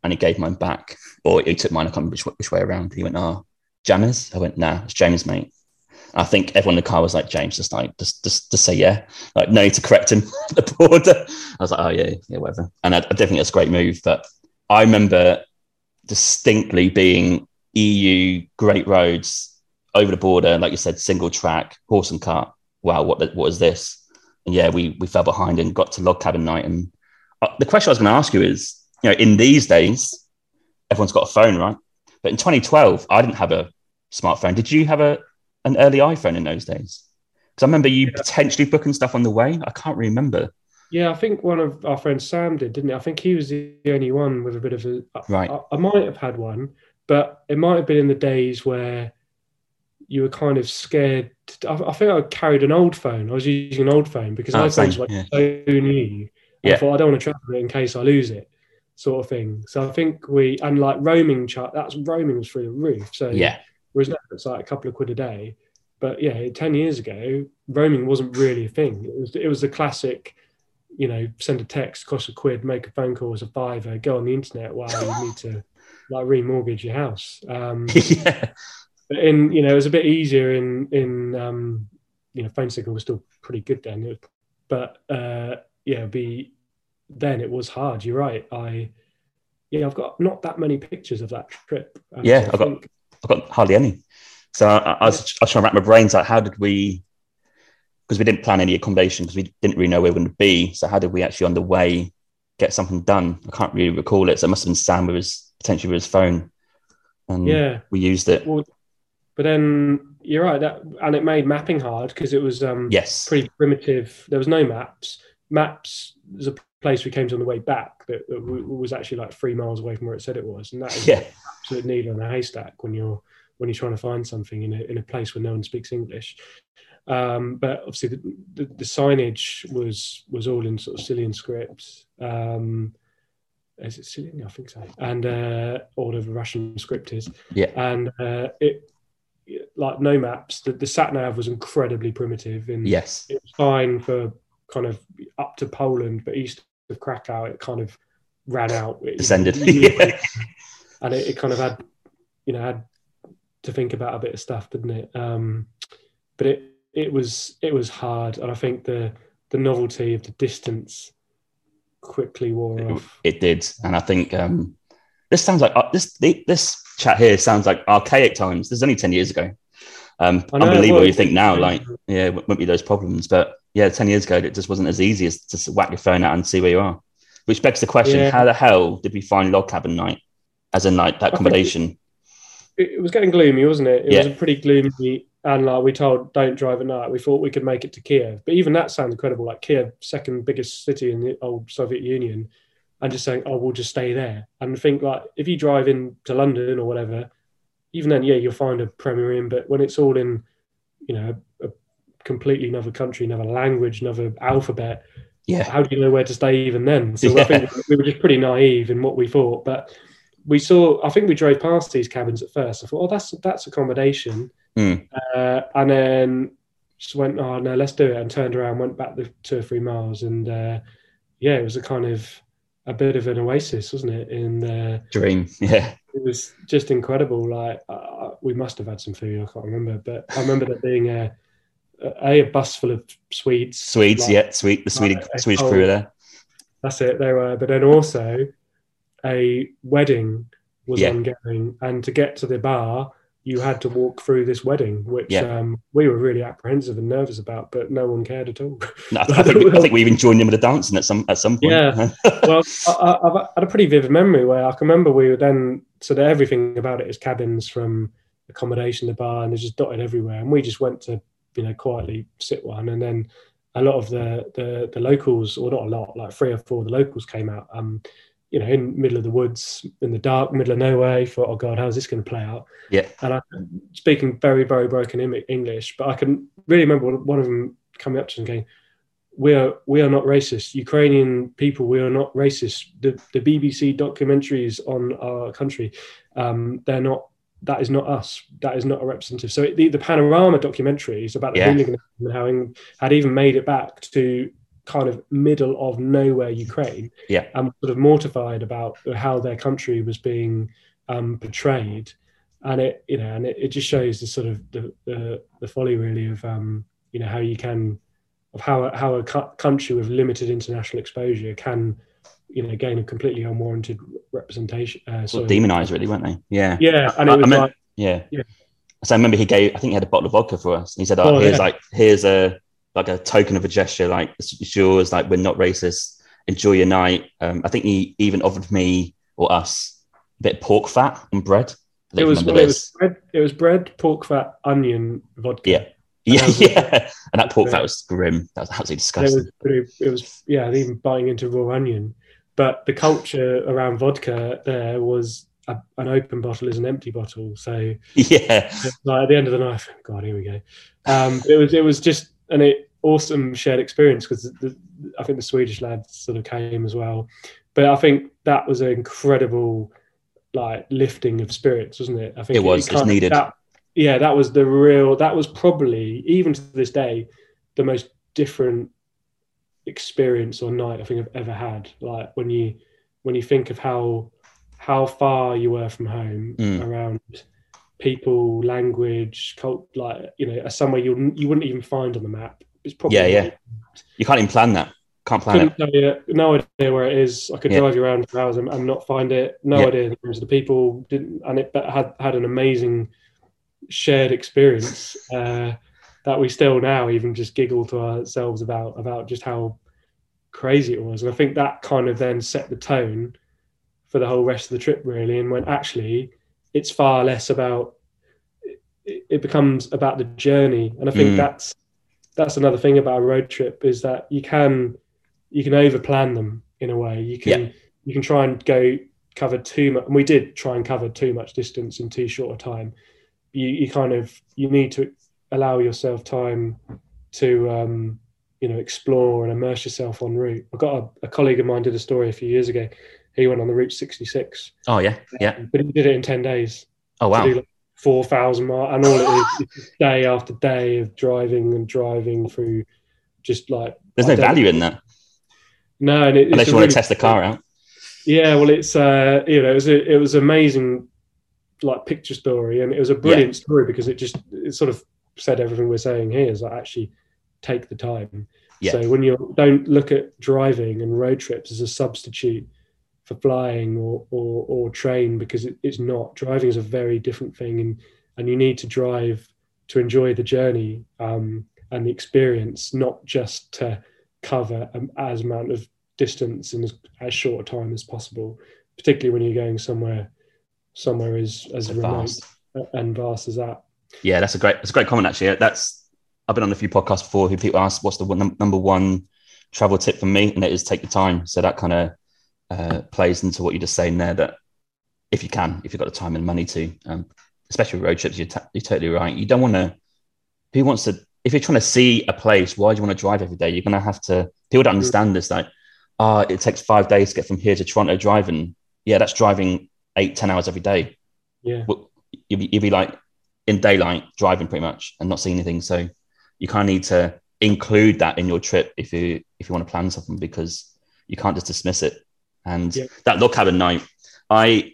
and he gave mine back, or he took mine. I can't remember which, which way around. He went, "Ah, oh, Jammers." I went, "Nah, it's James, mate." I think everyone in the car was like, James, just like, just, just, just say yeah. Like, no need to correct him *laughs* at the border. I was like, oh, yeah, yeah, whatever. And I, I definitely think it's a great move. But I remember distinctly being EU great roads over the border, and like you said, single track, horse and cart. Wow, what what is this? And yeah, we we fell behind and got to log cabin night. And uh, the question I was going to ask you is, you know, in these days, everyone's got a phone, right? But in 2012, I didn't have a smartphone. Did you have a an early iPhone in those days? Because I remember you yeah. potentially booking stuff on the way. I can't remember. Yeah, I think one of our friends Sam did, didn't he? I think he was the only one with a bit of a. Right. I, I might have had one, but it might have been in the days where you were kind of scared. To, I, I, think I carried an old phone. I was using an old phone because oh, iPhones were yeah. so new. Yeah. I thought I don't want to travel it in case I lose it, sort of thing. So I think we and like roaming chart. That's roaming was through the roof. So yeah. Whereas now it's like a couple of quid a day. But yeah, ten years ago, roaming wasn't really a thing. It was it was the classic you know, send a text, cost a quid, make a phone call as a fiver, go on the internet while you need to like remortgage your house. Um, *laughs* yeah. But in you know, it was a bit easier in in um, you know, phone signal was still pretty good then. Was, but uh, yeah, be then it was hard. You're right. I yeah, I've got not that many pictures of that trip. yeah, I've got I've got hardly any. So I, I, was, I was trying to wrap my brains like, how did we because we didn't plan any accommodation because we didn't really know where we were going to be. So how did we actually on the way get something done? I can't really recall it. So it must have been Sam with his potentially with his phone, and yeah, we used it. Well, but then you're right that, and it made mapping hard because it was um, yes pretty primitive. There was no maps. Maps was a place we came to on the way back that, that was actually like three miles away from where it said it was, and that is yeah. absolute needle in a haystack when you're when you're trying to find something in a in a place where no one speaks English. Um, but obviously the, the, the, signage was was all in sort of Syrian script. Um, is it Syrian? I think so. And uh, all of the Russian script is. Yeah. And uh, it like no maps. The, the sat nav was incredibly primitive. And yes, it was fine for kind of up to Poland, but east of Krakow, it kind of ran out. It, Descended. yeah. *laughs* And it, it, kind of had, you know, had to think about a bit of stuff, didn't it? Um, but it it was it was hard, and I think the the novelty of the distance quickly wore off. It, did, and I think um, this sounds like uh, this this chat here sounds like archaic times. This is only ten years ago. Um, know, unbelievable. Well, you think now, like, yeah, it won't be those problems, but yeah, ten years ago, it just wasn't as easy as to whack your phone out and see where you are. Which begs the question: yeah. How the hell did we find log cabin night, as in like that accommodation? It, it, was getting gloomy, wasn't it? It yeah. was a pretty gloomy and like we told don't drive at night we thought we could make it to kiev but even that sounds incredible like kiev second biggest city in the old soviet union and just saying oh we'll just stay there and think like if you drive into london or whatever even then yeah you'll find a premier inn but when it's all in you know a completely another country, another language, another alphabet. Yeah. How do you know where to stay even then? So Yeah. I think we were just pretty naive in what we thought. But we saw, I think we drove past these cabins at first. I thought, oh, that's that's accommodation. Mm. Uh, and then just went, oh no, let's do it, and turned around, went back the two or three miles, and uh, yeah, it was a kind of a bit of an oasis, wasn't it? In uh, Dream. *laughs* Yeah. It was just incredible. Like uh, we must have had some food, I can't remember, but I remember there being a a, a bus full of Swedes. Swedes. like, yeah. Sweet. The Swedish like, Swedish oh, crew were there. That's it. They were, but then also a wedding was Yeah. ongoing, and to get to the bar, you had to walk through this wedding, which Yeah. um, we were really apprehensive and nervous about, but no one cared at all. *laughs* No, I, think, I think we even joined in with the dancing at some at some point. Yeah. *laughs* well, I, I, I've had a pretty vivid memory where I can remember we were then so that everything about it is cabins from accommodation to bar, and they're just dotted everywhere. And we just went to you know quietly sit one, and then a lot of the the, the locals, or not a lot, like three or four of the locals came out. Um, you know, in middle of the woods, in the dark, middle of nowhere. Thought, oh god, how's this going to play out? Yeah. And I'm speaking very very broken English, but I can really remember one- of them coming up to us and going, we are we are not racist. Ukrainian people, we are not racist. The the BBC documentaries on our country, um, they're not. That is not us. That is not a representative. So the, the panorama documentaries about the Yeah. hooliganism and how had even made it back to kind of middle of nowhere Ukraine. Yeah. and sort of mortified about how their country was being um, portrayed, and it you know, and it, it just shows the sort of the the, the folly really of um, you know how you can of how how a cu- country with limited international exposure can you know gain a completely unwarranted representation. Uh, Sort of demonized, really, weren't they? Yeah. yeah, and I- it was I like Yeah. Yeah. So I remember he gave, I think he had a bottle of vodka for us. And he said, oh, Oh, here's yeah. like, here's a, like a token of a gesture, like it's it's yours, like we're not racist. Enjoy your night. Um, I think he even offered me or us a bit of pork fat and bread. It was it was bread, it was bread, pork fat, onion, vodka. Yeah. *laughs* Yeah, was- yeah. And that pork Yeah. fat was grim. That was absolutely And it disgusting. was it was yeah, even biting into raw onion. But the culture around vodka there was a, an open bottle is an empty bottle. So *laughs* yeah. like at the end of the night, *laughs* God, here we go. Um, it was it was just and it, awesome shared experience because I think the Swedish lads sort of came as well. But I think that was an incredible like lifting of spirits, wasn't it? I think It was. It of- needed. That, yeah, that was the real. That was probably even to this day the most different experience or night I think I've ever had. Like when you when you think of how how far you were from home Mm. around people, language, cult, like you know, somewhere you you wouldn't even find on the map. Probably Yeah, yeah. You can't even plan that. Can't plan couldn't it. you, no idea where it is. I could Yeah. drive you around for hours and, and not find it. No Yeah. idea the names of the people. Didn't and it had had an amazing shared experience *laughs* uh, that we still now even just giggle to ourselves about about just how crazy it was. And I think that kind of then set the tone for the whole rest of the trip really. And when actually it's far less about it, it becomes about the journey. And I think Mm. that's that's another thing about a road trip is that you can you can over plan them in a way. You can you can try and go cover too much. And we did try and cover too much distance in too short a time. You you kind of you need to allow yourself time to um, you know explore and immerse yourself en route. I got a, a colleague of mine did a story a few years ago. He went on the Route 66, Oh yeah. Yeah. but he did it in 10 days Oh wow. to do like 4,000 miles, and all it is, is day after day of driving and driving through just like There's no value in that No, and it, unless it's you want really- to test the car out. Yeah, well, it's uh, you know, it was a, it was amazing, like picture story, and it was a brilliant story because it just it sort of said everything we're saying here is like actually take the time. Yeah. So when you don't look at driving and road trips as a substitute for flying or or, or train because it, it's not. Driving is a very different thing, and and you need to drive to enjoy the journey um, and the experience, not just to cover um, as amount of distance in as, as short a time as possible, particularly when you're going somewhere somewhere as as So remote fast. and vast as that. Yeah, that's a great that's a great comment actually. That's I've been on a few podcasts before who people ask what's the one, number one travel tip for me, and it is take your time. So that kind of uh, plays into what you're just saying there. That if you can, if you've got the time and money to, um, especially with road trips, you're, t- you're totally right. You don't want to. Who wants to if you're trying to see a place, why do you want to drive every day? You're going to have to. People don't understand this. Like, ah, oh, it takes five days to get from here to Toronto driving. Yeah, that's driving eight, ten hours every day. Yeah, well, you'd be, you'd be like in daylight driving pretty much and not seeing anything. So you kind of need to include that in your trip if you if you want to plan something because you can't just dismiss it. And yeah. that cabin night, I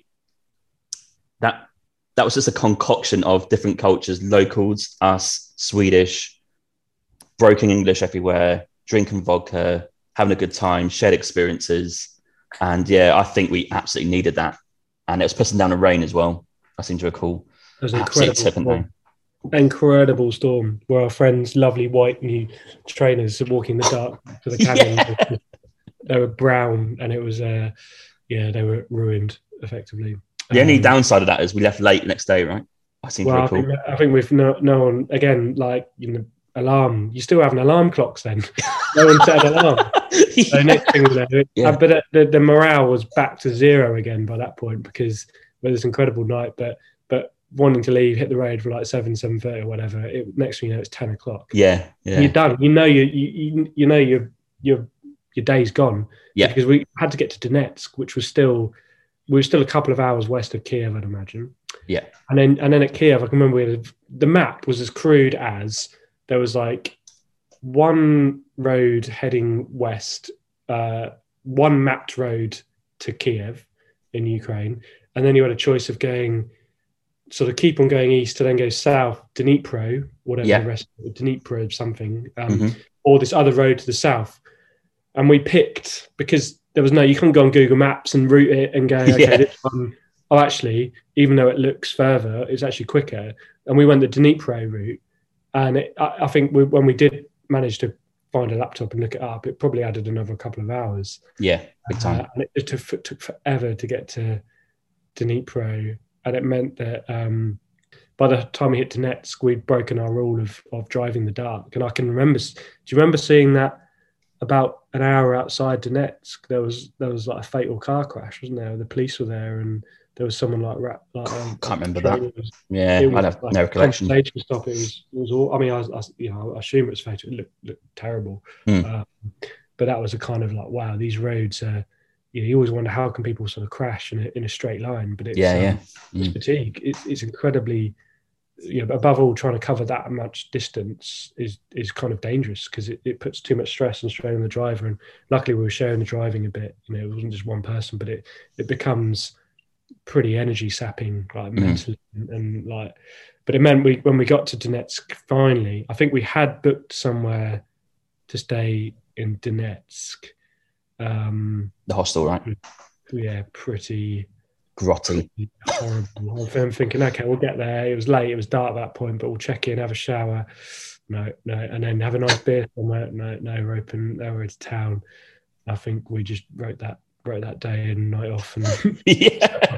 that that was just a concoction of different cultures, locals, us, Swedish, broken English everywhere, drinking vodka, having a good time, shared experiences. And yeah, I think we absolutely needed that. And it was pissing down the rain as well. I seem to recall. It was incredible. Storm. Incredible storm where our friends, lovely white new trainers, walking the dark to the *laughs* cabin. Yeah. They were brown and it was, uh, yeah, they were ruined effectively. The um, only downside of that is we left late the next day, right? I seem well, I think, I think we've no, no one again like you know alarm. You still have an alarm clocks then. *laughs* no one set an alarm. yeah. *laughs* So next thing we yeah. uh, but uh, the, the morale was back to zero again by that point because it was an incredible night. But but wanting to leave, hit the road for like seven, seven thirty or whatever. It, next thing you know, it's ten o'clock. Yeah, yeah. You're done. You know you you you know your your your day's gone. Yeah, because we had to get to Donetsk, which was still we were still a couple of hours west of Kiev, I'd imagine. Yeah. And then and then at Kiev, I can remember we had, the map was as crude as there was like one road heading west, uh, one mapped road to Kiev in Ukraine, and then you had a choice of going sort of keep on going east to then go south, Dnipro, whatever yeah. the rest of Dnipro something, um, mm-hmm. or this other road to the south. And we picked because there was no you can't go on Google Maps and route it and go *laughs* okay yeah. this one. Oh actually even though it looks further it's actually quicker. And we went the Dnipro route. And it, I, I, think we, when we did manage to find a laptop and look it up it probably added another couple of hours. Yeah big time. uh, and it, it took, took, forever to get to Dnipro. And it meant that um, by the time we hit Donetsk we'd broken our rule of, of driving the dark. And I can remember do you remember seeing that about an hour outside Donetsk, there was there was like a fatal car crash, wasn't there? The police were there, and there was someone like rap. like *sighs* um, can't remember that. Was, yeah, I have like, no recollection. Stop. It was it was all. I mean, I, I you know I assume it was fatal. It looked, looked terrible, mm. um, but that was a kind of like wow, these roads are. You, know, you always wonder how can people sort of crash in a, in a straight line, but it's yeah, yeah. Um, it's mm. fatigue. It's, it's incredibly you know, above all, trying to cover that much distance is is kind of dangerous because it, it puts too much stress and strain on the driver. And luckily, we were sharing the driving a bit. You know, it wasn't just one person, but it it becomes pretty energy sapping, like mm. mentally, and, and, like. But it meant we when we got to Donetsk finally, I think we had booked somewhere to stay in Donetsk. Um, the hostel, right? Yeah, pretty grotty. Horrible. I'm thinking, okay, we'll get there. It was late, it was dark at that point, but we'll check in, have a shower. No, no, and then have a nice beer somewhere. No, no, we're open. No, we're to town. I think we just wrote that wrote that day and night off and *laughs* yeah.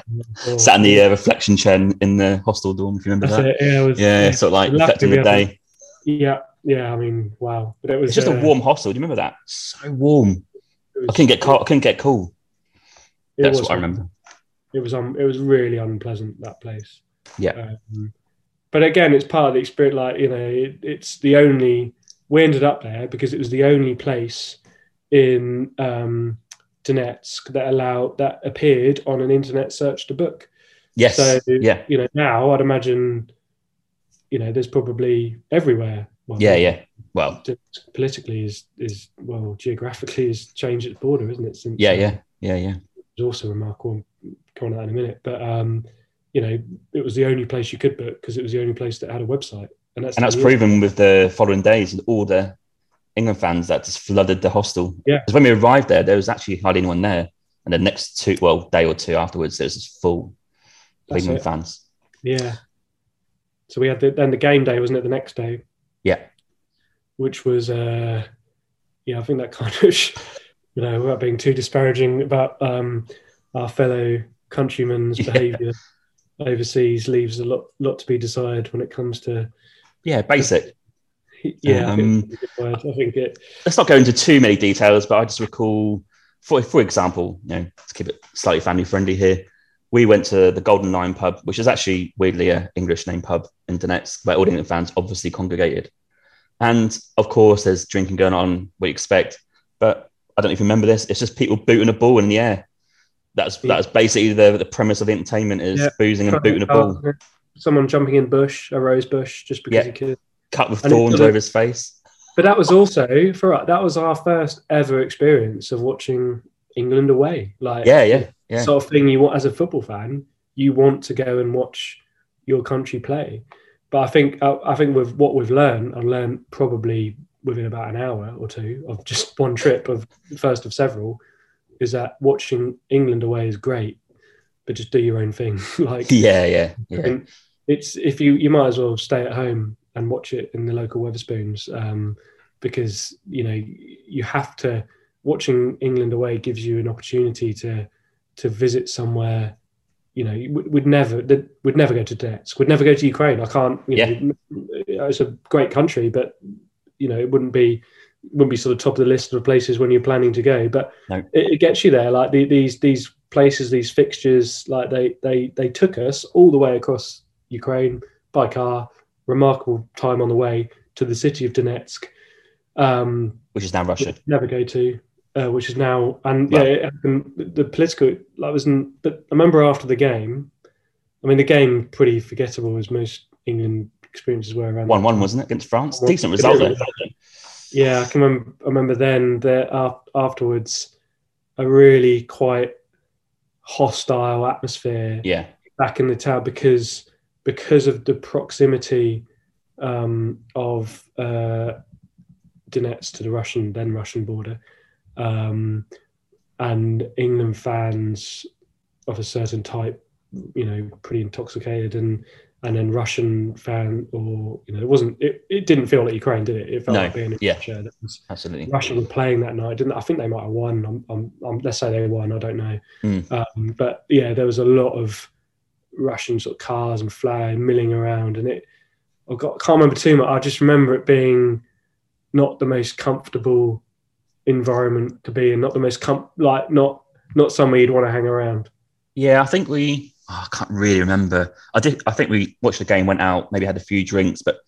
sat in the uh, reflection chair in the hostel dorm. If you remember That's that, it. yeah, it was, yeah, yeah, sort of like reflecting the day. Yeah, yeah. I mean, wow. But it was it's just uh, a warm hostel. Do you remember that? So warm. Was, I couldn't get cold. I couldn't get cool. That's what I remember it was um it was really unpleasant that place. Yeah. Um, but again, it's part of the experience. Like you know, it, it's the only we ended up there because it was the only place in um, Donetsk that allowed that appeared on an internet search to book. Yes. So yeah. you know now I'd imagine you know there's probably everywhere. Well, yeah, yeah. Well, politically is is well geographically has changed its border, isn't it? Since, yeah, yeah, yeah, yeah. It's also remarkable go on that in a minute. But um, you know, it was the only place you could book because it was the only place that had a website, and that's and that's proven with the following days and all the England fans that just flooded the hostel. Yeah, because when we arrived there, there was actually hardly anyone there, and the next two, well, day or two afterwards, there was just full of England it. fans. Yeah. So we had the, then the game day, wasn't it? The next day. Yeah. Which was, uh, yeah, I think that kind of, *laughs* you know, without being too disparaging about um, our fellow countrymen's yeah. behaviour overseas leaves a lot lot to be desired when it comes to yeah basic *laughs* yeah um, I, think it let's not go into too many details but i just recall for for example you know to keep it slightly family friendly here we went to the golden lion pub which is actually weirdly a english name pub in donetsk where all the england fans obviously congregated And of course, there's drinking going on, we expect. But I don't even remember this. It's just people booting a ball in the air. That's that's basically the the premise of the entertainment is yeah. boozing and booting a ball. Someone jumping in bush, a rose bush, just because yeah. he could. Cut with thorns over his face. But that was also for us. that was our first ever experience of watching England away. Like yeah, yeah, yeah. Sort of thing you want as a football fan, you want to go and watch your country play. But I think uh, I think with what we've learned, I've learned probably within about an hour or two of just *laughs* one trip of first of several, is that watching England away is great, but just do your own thing. *laughs* like *laughs* yeah, yeah, yeah. It's if you you might as well stay at home and watch it in the local Wetherspoons um, because you know you have to. Watching England away gives you an opportunity to to visit somewhere you know, we'd never we'd never go to Donetsk. We'd never go to Ukraine. I can't. You yeah. know, it's a great country, but you know, it wouldn't be wouldn't be sort of top of the list of places when you're planning to go. But no. it, it, gets you there. Like the, these these places, these fixtures, like they they they took us all the way across Ukraine by car. Remarkable time on the way to the city of Donetsk, um, which is now Russia. Never go to uh, which is now and yeah, it happened, the political like was but I remember after the game. I mean, the game pretty forgettable as most England experiences were around. One one wasn't it against France? Decent result. Yeah, I can remember. I remember then that afterwards, a really quite hostile atmosphere. Yeah, back in the town because because of the proximity um, of uh, Donetsk to the Russian then Russian border um, and England fans of a certain type, you know, pretty intoxicated, and and then Russian fan, or you know, it wasn't. It, it didn't feel like Ukraine, did it? It felt no. like being yeah, Russia. That was absolutely. Russia were playing that night, didn't? I think they might have won. I'm, I'm, I'm, let's say they won. I don't know, mm. um, but yeah, there was a lot of Russian sort of cars and flag milling around, and it. I got, can't remember too much. I just remember it being not the most comfortable environment to be in, not the most com- like not not somewhere you'd want to hang around. Yeah, I think we. Oh, I can't really remember. I did. I think we watched the game, went out, maybe had a few drinks, but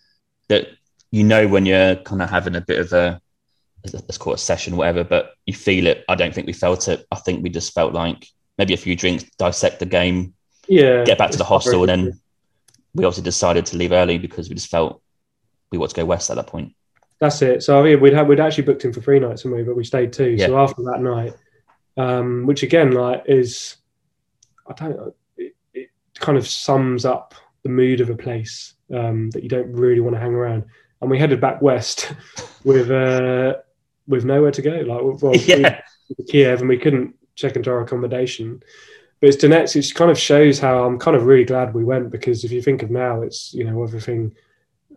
that you know when you're kind of having a bit of a let's call it a session, whatever. But you feel it. I don't think we felt it. I think we just felt like maybe a few drinks, dissect the game, yeah, get back to the hostel, and then we obviously decided to leave early because we just felt we wanted to go west at that point. That's it. So yeah, we'd had, we'd actually booked him for three nights, and we but we stayed two. Yeah. So after that night, um, which again, like, is I don't know, it, it, kind of sums up the mood of a place um, that you don't really want to hang around. And we headed back west *laughs* with uh, with nowhere to go. Like, well, *laughs* yeah. we, Kiev, and we couldn't check into our accommodation. But it's Donetsk. It kind of shows how I'm kind of really glad we went because if you think of now, it's you know everything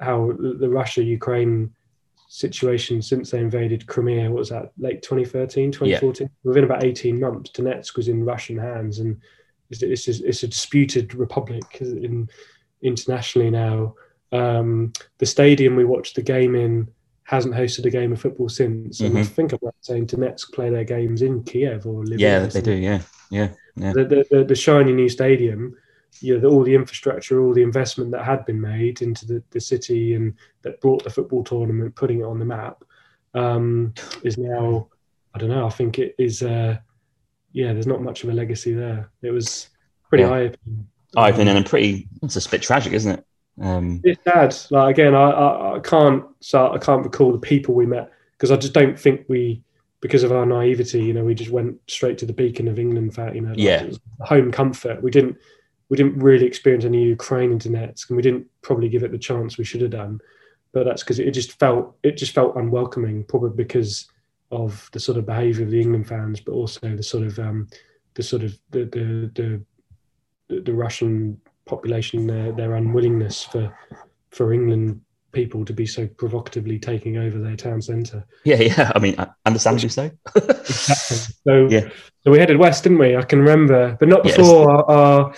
how the Russia Ukraine situation since they invaded Crimea. What was that? Late 2013, 2014. Yeah. Within about 18 months, Donetsk was in Russian hands, and it's, it's, it's a disputed republic in, internationally now. Um, the stadium we watched the game in hasn't hosted a game of football since. And mm-hmm. I think I'm right saying Donetsk play their games in Kiev or Lviv. Yeah, they do. Yeah, yeah, yeah. The, the, the, the shiny new stadium you know, the, all the infrastructure, all the investment that had been made into the, the city and that brought the football tournament, putting it on the map, um, is now, I don't know, I think it is, uh, yeah, there's not much of a legacy there. It was pretty yeah. eye-opening. Eye-opening and pretty, it's a bit tragic, isn't it? Um, it's sad. Like again, I, I, I can't so I can't recall the people we met because I just don't think we because of our naivety, you know, we just went straight to the beacon of England. for you know, like yeah, home comfort. We didn't we didn't really experience any Ukraine internet, and we didn't probably give it the chance we should have done. But that's because it just felt it just felt unwelcoming, probably because of the sort of behaviour of the England fans, but also the sort of um, the sort of the the the, the Russian population their their unwillingness for for England people to be so provocatively taking over their town centre. Yeah, yeah. I mean, understandably so. exactly. So, *laughs* yeah. so we headed west, didn't we? I can remember, but not before our, our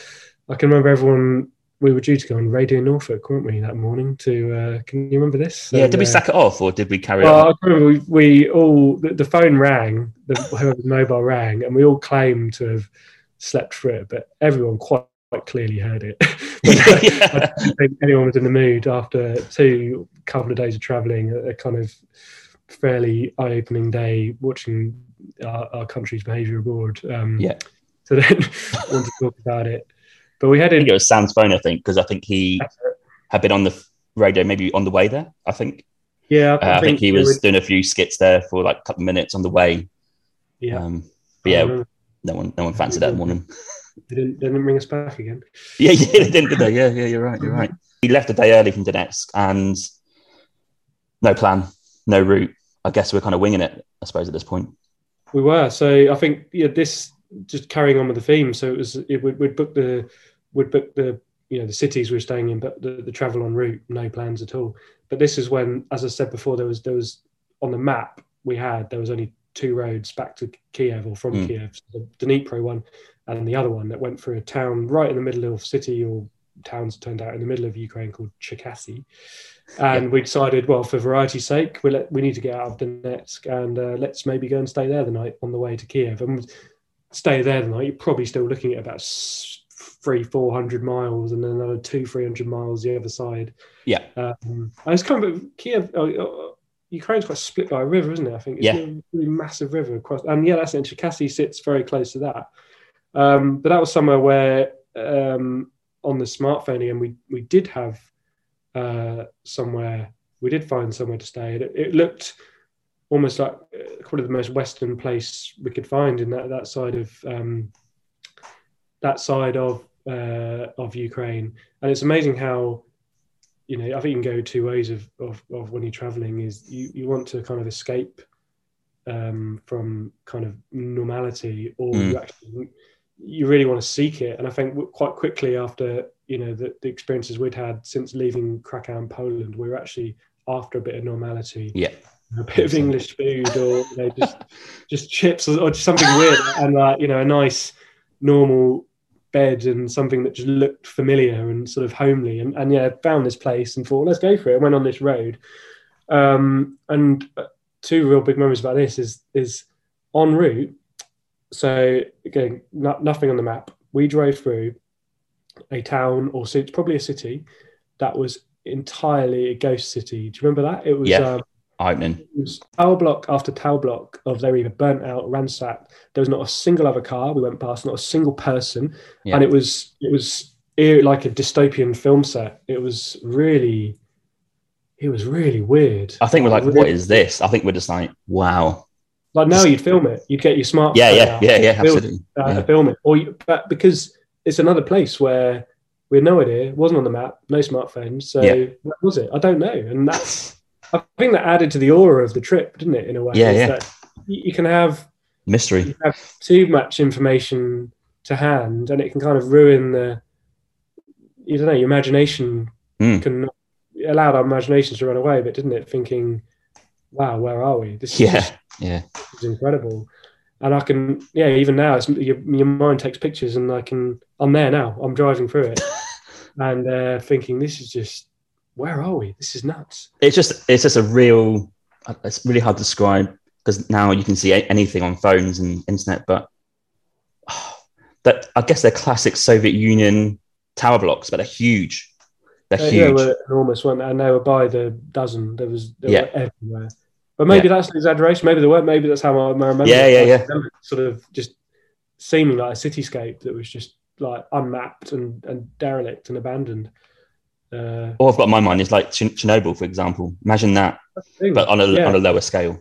I can remember everyone. We were due to go on Radio Norfolk, weren't we, that morning? To uh, can you remember this? Yeah, and, did we uh, sack it off or did we carry well, on? I remember we, we all the, the, phone rang, the mobile rang, and we all claimed to have slept through it, but everyone quite quite clearly heard it. *laughs* *laughs* I don't think anyone was in the mood after two couple of days of travelling, a, a kind of fairly eye-opening day watching our, our country's behaviour abroad. Um, Yeah. So then *laughs* want to talk about it, but we I think it was Sam's phone, I think, because I think he had been on the radio maybe on the way there. I think. Yeah, Uh, I think he was were- doing a few skits there for like a couple of minutes on the way. Yeah, Um, but yeah, no one, no one fancied that morning. they didn't, they didn't ring us back again. *laughs* Yeah, yeah, they didn't, did they? Yeah, yeah, you're right, you're right. He left a day early from Donetsk and no plan, no route. I guess we're kind of winging it, I suppose, at this point. We were. So I think yeah, this just carrying on with the theme. So it was it would we'd book the would book the you know the cities we were staying in, but the, the travel en route, no plans at all. But this is when, as I said before, there was there was on the map we had there was only two roads back to Kiev or from Mm. Kiev, so the Dnipro one and the other one that went through a town right in the middle of city or towns turned out in the middle of Ukraine called Cherkasy. And we decided, well, for variety's sake, we let, we need to get out of Donetsk and uh, let's maybe go and stay there the night on the way to Kiev. And stay there the night, you're probably still looking at about three, four hundred miles, and then another two, three hundred miles the other side. Yeah. Um, and it's kind of Kiev. Uh, uh, Ukraine's quite split by a river, isn't it? I think it's Yeah. a really massive river across, and yeah, that's it. Cherkasy sits very close to that. Um, but that was somewhere where um, on the smartphone again, we we did have uh, somewhere. We did find somewhere to stay. It, it looked almost like uh, probably the most western place we could find in that that side of um, that side of uh, of Ukraine. And it's amazing how you know I think you can go two ways of of, of when you're traveling. Is you you want to kind of escape um, from kind of normality, or Mm. you actually you really want to seek it. And I think quite quickly after you know the, the experiences we'd had since leaving Krakow and Poland, we were actually after a bit of normality Yeah. a bit of English food or you know, just *laughs* just chips or, or just something weird and like you know a nice normal bed and something that just looked familiar and sort of homely. And, and yeah found this place and thought let's go for it. And went on this road. Um, and uh, two real big memories about this is is en route so again no, nothing on the map. We drove through a town or probably a city that was entirely a ghost city. Do you remember that? It was Yeah. um, Opening. it was tower block after tower block of they were either burnt out, ransacked. There was not a single other car we went past, not a single person, Yeah. and it was it was like a dystopian film set. It was really, it was really weird. I think we're like, really- what is this? I think we're just like, wow. like now you'd film it. You'd get your smartphone. Yeah, yeah, out, yeah, yeah, Film- absolutely. uh, Yeah. film it, or you, but because it's another place where we had no idea, it wasn't on the map, no smartphones. So Yeah. what was it? I don't know, and that's. *laughs* I think that added to the aura of the trip, didn't it? In a way, Yeah, yeah. You can have Mystery. you have too much information to hand and it can kind of ruin the you don't know your imagination Mm. can allowed our imaginations to run away but didn't it thinking wow where are we this is, Yeah, just- yeah. is incredible and i can yeah even now it's, your, your mind takes pictures and i can i'm there now i'm driving through it *laughs* and uh, thinking this is just where are we this is nuts It's just, it's just a real. It's really hard to describe because now you can see anything on phones and internet, but *sighs* that I guess they're classic Soviet Union tower blocks, but they're huge. They're They, they huge. were enormous, weren't they? And they were by the dozen. There was they Yeah. were everywhere. But maybe that's an exaggeration. Maybe they weren't. Maybe that's how I remember. Yeah, yeah, yeah. Sort of just seeming like a cityscape that was just like unmapped and, and derelict and abandoned. Uh, All I've got in my mind is like Ch- Chernobyl, for example. Imagine that, but on a Yeah. on a lower scale.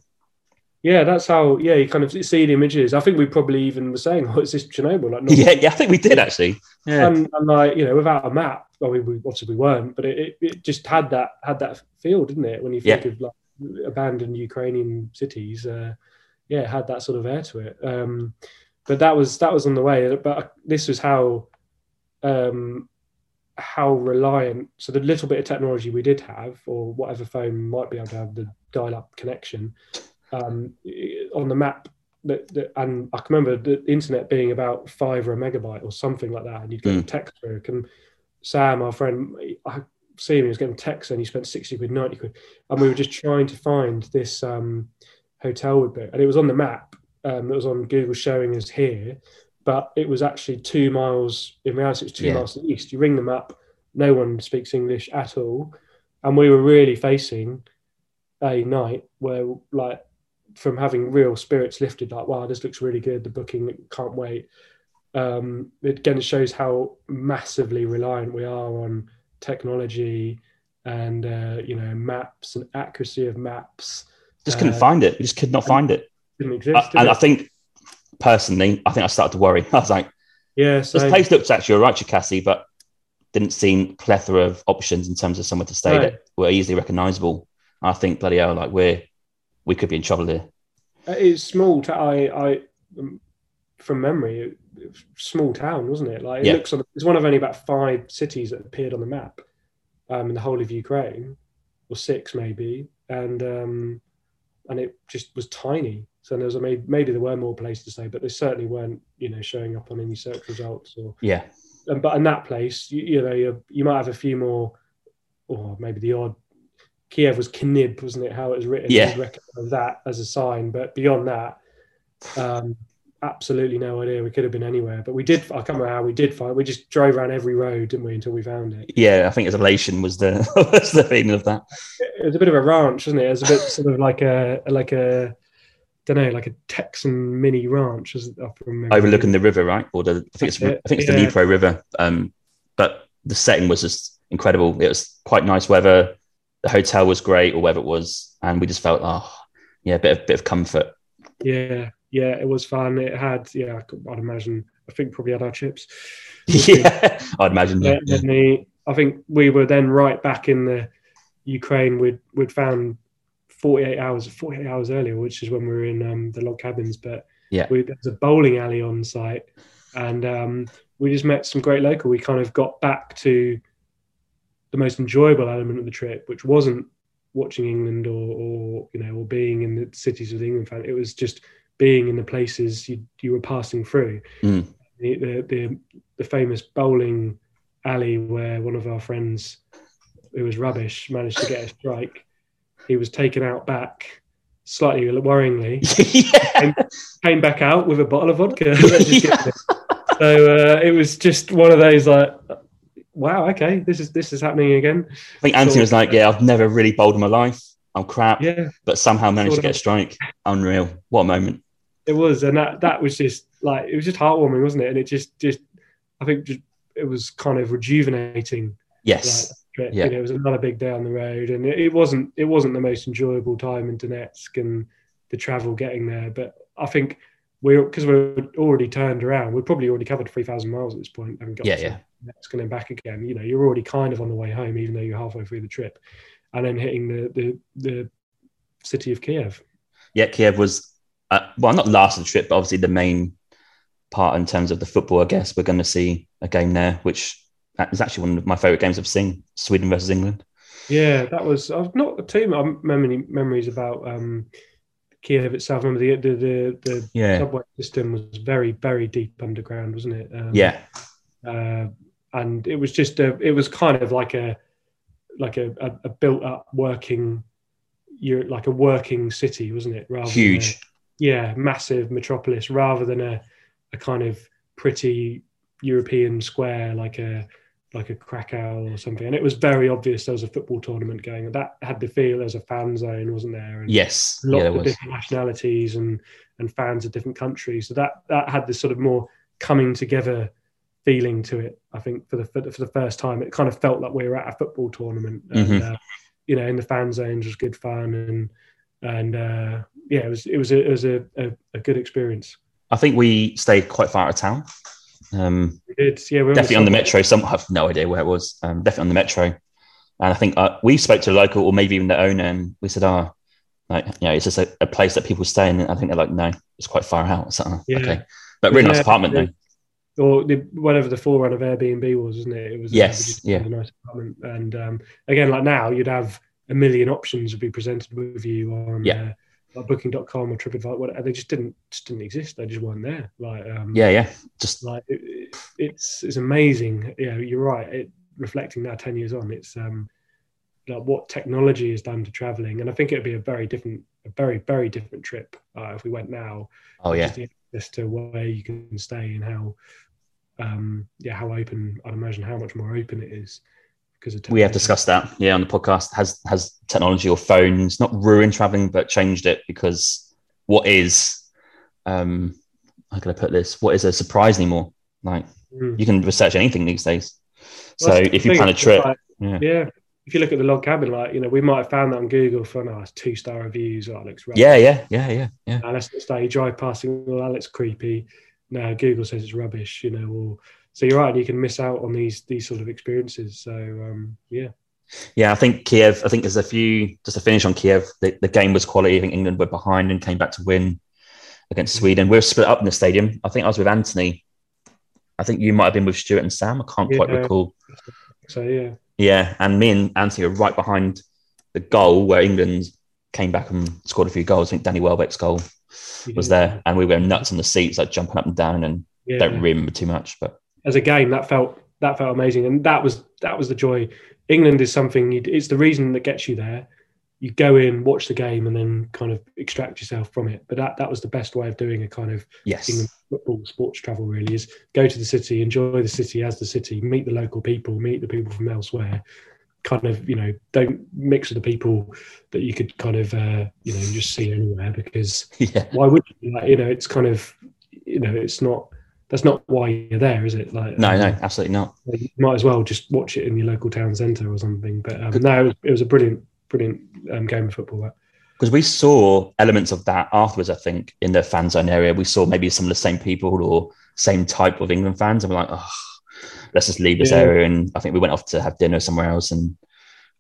yeah, that's how. Yeah, you kind of see the images. I think we probably even were saying, "Oh, is this Chernobyl?" Like, not Yeah, yeah. I think we did actually. Yeah, and, and like you know, without a map, well, we, we obviously we weren't, but it, it, it just had that had that feel, didn't it? When you think of like abandoned Ukrainian cities, uh, yeah, it had that sort of air to it. Um, but that was that was on the way. But this was how um, how reliant. So the little bit of technology we did have, or whatever phone might be able to have the dial-up connection um, on the map that, that, and I can remember the internet being about five or a megabyte or something like that, and you'd get a Mm. text through. And Sam, our friend, I see him, he was getting texts and he spent 60 quid, 90 quid. And we were just trying to find this um, hotel. And it was on the map, um, it was on Google showing us here. But it was actually two miles. In reality, it's two Yeah. miles to the east. You ring them up, no one speaks English at all, and we were really facing a night where, like, from having real spirits lifted, like, wow, this looks really good. The booking can't wait. Um, it again shows how massively reliant we are on technology and uh, you know maps and accuracy of maps. Just couldn't Uh, find it. We just could not find it. Didn't exist. I- did and I think personally, I think I started to worry. *laughs* I was like, yeah, this place looks actually all right, Cherkasy, but didn't seem plethora of options in terms of somewhere to stay No. that were easily recognizable. I think bloody hell, like we're we could be in trouble here. it's small. ta- I, I, um, from memory, it, it small town, wasn't it? Like it Yeah. looks on. It's one of only about five cities that appeared on the map um, in the whole of Ukraine, or six maybe, and um, and it just was tiny. So there was a, maybe, maybe there were more places to say, but they certainly weren't, you know, showing up on any search results or Yeah, and, but in that place, you, you know, you, you might have a few more, or maybe the odd. Kiev was Knib, wasn't it? How it was written. Yeah. You'd recognise that as a sign, but beyond that, um, absolutely no idea. We could have been anywhere, but we did. I can't remember how we did find. We just drove around every road, didn't we, until we found it. yeah. I think as elation was the *laughs* was the feeling of that. It was a bit of a ranch, wasn't it? It was a bit sort of like a like a. Don't know, like a Texan mini ranch, as I remember. Overlooking the river, right? Or the I think it's it, I think it's yeah. the Dnipro River. Um, but the setting was just incredible. It was quite nice weather. The hotel was great, or whatever it was, and we just felt oh yeah, a bit of bit of comfort. Yeah, yeah, it was fun. It had, yeah, I could- I'd imagine. I think probably had our chips. *laughs* yeah, I'd imagine. Yeah, Yeah, the, I think we were then right back in the Ukraine. We'd we'd found 48 hours 48 hours earlier, which is when we were in um, the log cabins. But Yeah. we, there was a bowling alley on site, and um, we just met some great local. We kind of got back to the most enjoyable element of the trip, which wasn't watching England or, or you know or being in the cities of the England fan. It was just being in the places you you were passing through. Mm. The, the the the famous bowling alley where one of our friends who was rubbish managed to get a strike. He was taken out back slightly worryingly, *laughs* yeah. came back out with a bottle of vodka. *laughs* Let's just get this. so uh, it was just one of those like, wow, okay, this is this is happening again. I think Anthony was like, "Yeah, I've never really bowled in my life. I'm crap, Yeah, but somehow managed to get a strike. Unreal! What a moment! it was, and that that was just like it was just heartwarming, wasn't it? And it just just I think just it was kind of rejuvenating. Yes, Like, trip. Yeah. You know, it was another big day on the road, and it, it wasn't it wasn't the most enjoyable time in Donetsk and the travel getting there. But I think we're because we're already turned around. We've probably already covered three thousand miles at this point. Having got Yeah, to yeah. Donetsk and then back again. You know, you're already kind of on the way home, even though you're halfway through the trip, and then hitting the the, the city of Kiev. yeah. Kiev was uh, well, not last of the trip, but obviously the main part in terms of the football. I guess we're going to see a game there, which is actually one of my favorite games I've seen: Sweden versus England. Yeah, that was I've not too many memories about um, Kiev itself. I remember the the the, the Yeah, subway system was very very deep underground, wasn't it? Um, yeah, uh, and it was just a it was kind of like a like a, a, a built up working you're like a working city wasn't it rather than a- huge. yeah massive metropolis rather than a, a kind of pretty european square like a like a krakow or something and it was very obvious there was a football tournament going and that had the feel was a fan zone wasn't there and Yes, lots yeah, of was. different nationalities and and fans of different countries. So that that had this sort of more coming together feeling to it. I think for the for the, for the first time, it kind of felt like we were at a football tournament. And, Mhm. uh, you know, in the fan zones was good fun and and uh, yeah, it was it was a, it was a, a, a good experience. I think we stayed quite far out of town. Um, We did, yeah, we definitely on the metro. Some I have no idea where it was. Um, definitely on the metro. And I think uh, we spoke to a local or maybe even the owner, and we said, "Oh, like you know, it's just a, a place that people stay in." And I think they're like, "No, it's quite far out." So, oh, Yeah. okay, but really nice apartment yeah. though. or the, whatever the forerunner of Airbnb was, wasn't it? It was uh, Yes, yeah. a nice apartment. And um, again, like now, you'd have a million options would be presented with you on Yeah. uh, like Booking.com or TripAdvisor. Whatever. They just didn't just didn't exist. They just weren't there. Like um, Yeah, yeah, just like it, it- it's it's amazing. Yeah, you're right. It reflecting now ten years on, it's um like what technology has done to traveling, and I think it'd be a very different, a very very different trip uh, if we went now. oh yeah, Just as to where you can stay and how um, yeah how open I'd imagine how much more open it is because we have discussed that yeah on the podcast has has technology or phones not ruined traveling but changed it because what is um how can I put this what is a surprise anymore like mm. you can research anything these days well, so if you plan a trip like, yeah. yeah if you look at the log cabin, like you know, we might have found that on Google for no, two star reviews. Oh, looks rubbish. Yeah, yeah, yeah, yeah, yeah. And let's stay drive past. Well, that looks creepy. No, Google says it's rubbish. You know, or so you're right. You can miss out on these these sort of experiences. So um, yeah. Yeah, I think Kiev. I think there's a few. Just to finish on Kiev, the, the game was quality. I think England were behind and came back to win against Sweden. We are split up in the stadium. I think I was with Anthony. I think you might have been with Stuart and Sam. I can't yeah, quite recall. So yeah. Yeah, and me and Anthony were right behind the goal where England came back and scored a few goals. I think Danny Welbeck's goal was there, and we were nuts on the seats, like jumping up and down, and yeah. don't remember too much. But as a game, that felt that felt amazing, and that was that was the joy. England is something; it's the reason that gets you there you go in, watch the game, and then kind of extract yourself from it. But that that was the best way of doing a kind of yes. football sports travel. Really is go to the city, enjoy the city as the city, meet the local people, meet the people from elsewhere. Kind of, you know, don't mix with the people that you could kind of, uh, you know, just see anywhere because *laughs* yeah. why would you? Like, you know, it's kind of, you know, it's not that's not why you're there, is it? Like, no, um, no, absolutely not. You might as well just watch it in your local town centre or something. But um, no, it was, it was, a brilliant, brilliant um, game of football. That Because we saw elements of that afterwards, I think, in the fan zone area. We saw maybe some of the same people or same type of England fans, and we're like, oh, let's just leave this yeah. area. And I think we went off to have dinner somewhere else and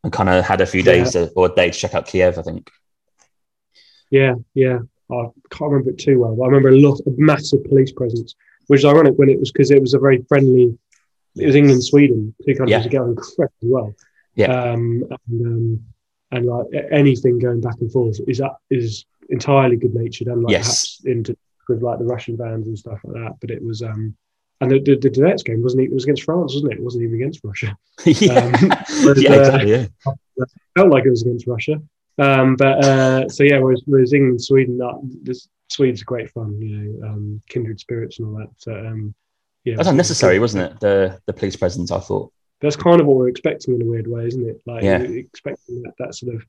and kind of had a few days yeah. to, or a day to check out Kiev. I think. Yeah, yeah. I can't remember it too well, but I remember a lot, a massive police presence, which is ironic when it was because it was a very friendly. It was England, Sweden, two countries yeah. together incredibly well. Yeah. Um, and, um, and like anything going back and forth is that is entirely good natured and like yes. perhaps into with like the Russian fans and stuff like that. But it was um and the, the, the Donetsk game wasn't it was against France, wasn't it? It wasn't even against Russia. yeah, *laughs* um, yeah, exactly. Yeah. Uh, felt like it was against Russia. Um, but uh, so yeah, whereas, whereas England, Sweden, that this Sweden's great fun, you know, um, kindred spirits and all that. So um, yeah, that's unnecessary, wasn't it? The the police presence, I thought that's kind of what we're expecting in a weird way, isn't it? Like yeah. expecting that, that sort of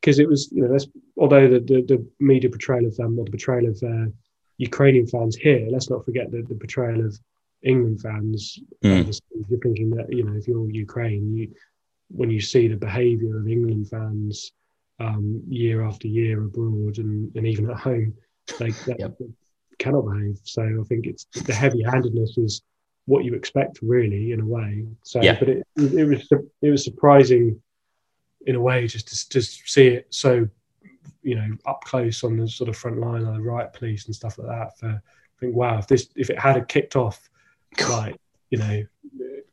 because it was you know that's although the, the, the media portrayal of them or the portrayal of uh, Ukrainian fans here, let's not forget the, the portrayal of England fans. Mm. You're thinking that you know if you're Ukraine, you when you see the behaviour of England fans um, year after year abroad and, and even at home, they, they yep. cannot behave. So I think it's the heavy-handedness is what you expect really in a way. So, yeah. but it, it was it was surprising in a way just to just see it so you know up close on the sort of front line of the riot police and stuff like that. For I think wow, if this if it had kicked off, *laughs* like you know,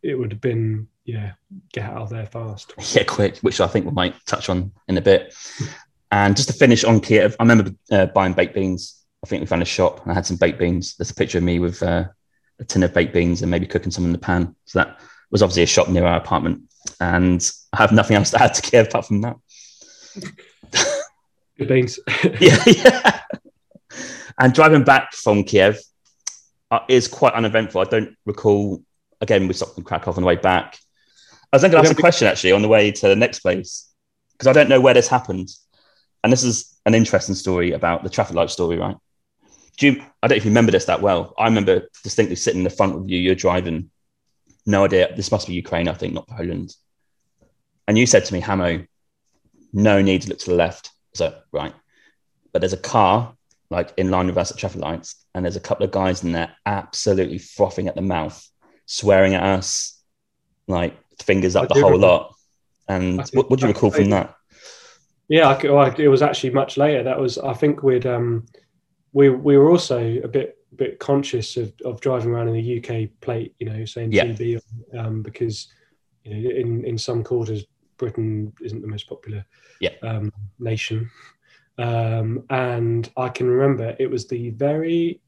it would have been yeah, get out of there fast. Yeah, quick, which I think we might touch on in a bit. And just to finish on Kiev, I remember uh, buying baked beans. I think we found a shop and I had some baked beans. There's a picture of me with uh, a tin of baked beans and maybe cooking some in the pan. So that was obviously a shop near our apartment. And I have nothing else to add to Kiev apart from that. *laughs* Good beans. *laughs* yeah, yeah. And driving back from Kiev uh, is quite uneventful. I don't recall, again, we stopped in Krakow on the way back. I was then going to ask a question actually on the way to the next place because I don't know where this happened. And this is an interesting story about the traffic light story, right? do you, I don't know if you remember this that well. I remember distinctly sitting in the front with you. You're driving. No idea. This must be Ukraine, I think, not Poland. And you said to me, Hamo, no need to look to the left. So, right. But there's a car like in line with us at traffic lights, and there's a couple of guys in there absolutely frothing at the mouth, swearing at us, like fingers up I the whole remember. lot. And what, what do you recall from that? Yeah, I, well, it was actually much later. That was, I think we'd um, we we were also a bit bit conscious of, of driving around in the UK plate, you know, saying yeah. GB, um, because you know in in some quarters Britain isn't the most popular yeah. um, nation, um, and I can remember it was the very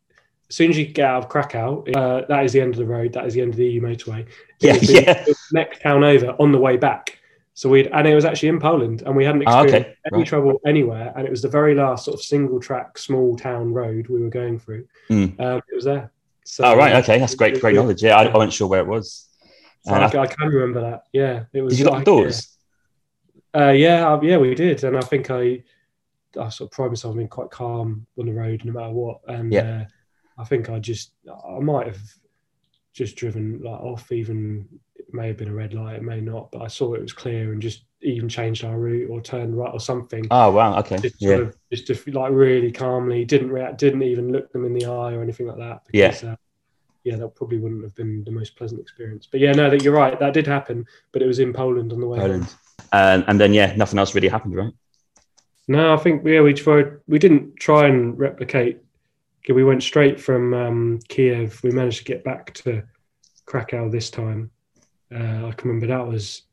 as soon as you get out of Krakow, uh, that is the end of the road. That is the end of the EU motorway. Yeah, *laughs* yeah. next town over on the way back. So we'd, and it was actually in Poland, and we hadn't Ah, experienced okay. any Right. trouble anywhere. And it was the very last sort of single track, small town road we were going through. Mm. Um, it was there. So, Oh right, okay, that's great, great knowledge. Yeah, I, I wasn't sure where it was. So I, I- can remember that. Yeah, it was. Did you lock like, the doors? Uh, yeah, uh, yeah, we did, and I think I, I sort of pride myself on being quite calm on the road, no matter what. And Yeah. uh, I think I just, I might have just driven like off. Even may have been a red light, it may not, but I saw it was clear and just even changed our route or turned right or something. Oh wow, okay, just yeah, sort of, just, like really calmly, didn't react, didn't even look them in the eye or anything like that. Yeah. Uh, yeah, that probably wouldn't have been the most pleasant experience. But yeah, no, that you're right. That did happen, but it was in Poland on the way. Poland. And and then yeah, nothing else really happened, right? No, I think yeah, we tried. We didn't try and replicate. We went straight from um, Kiev. We managed to get back to Krakow this time. Uh, I can remember that was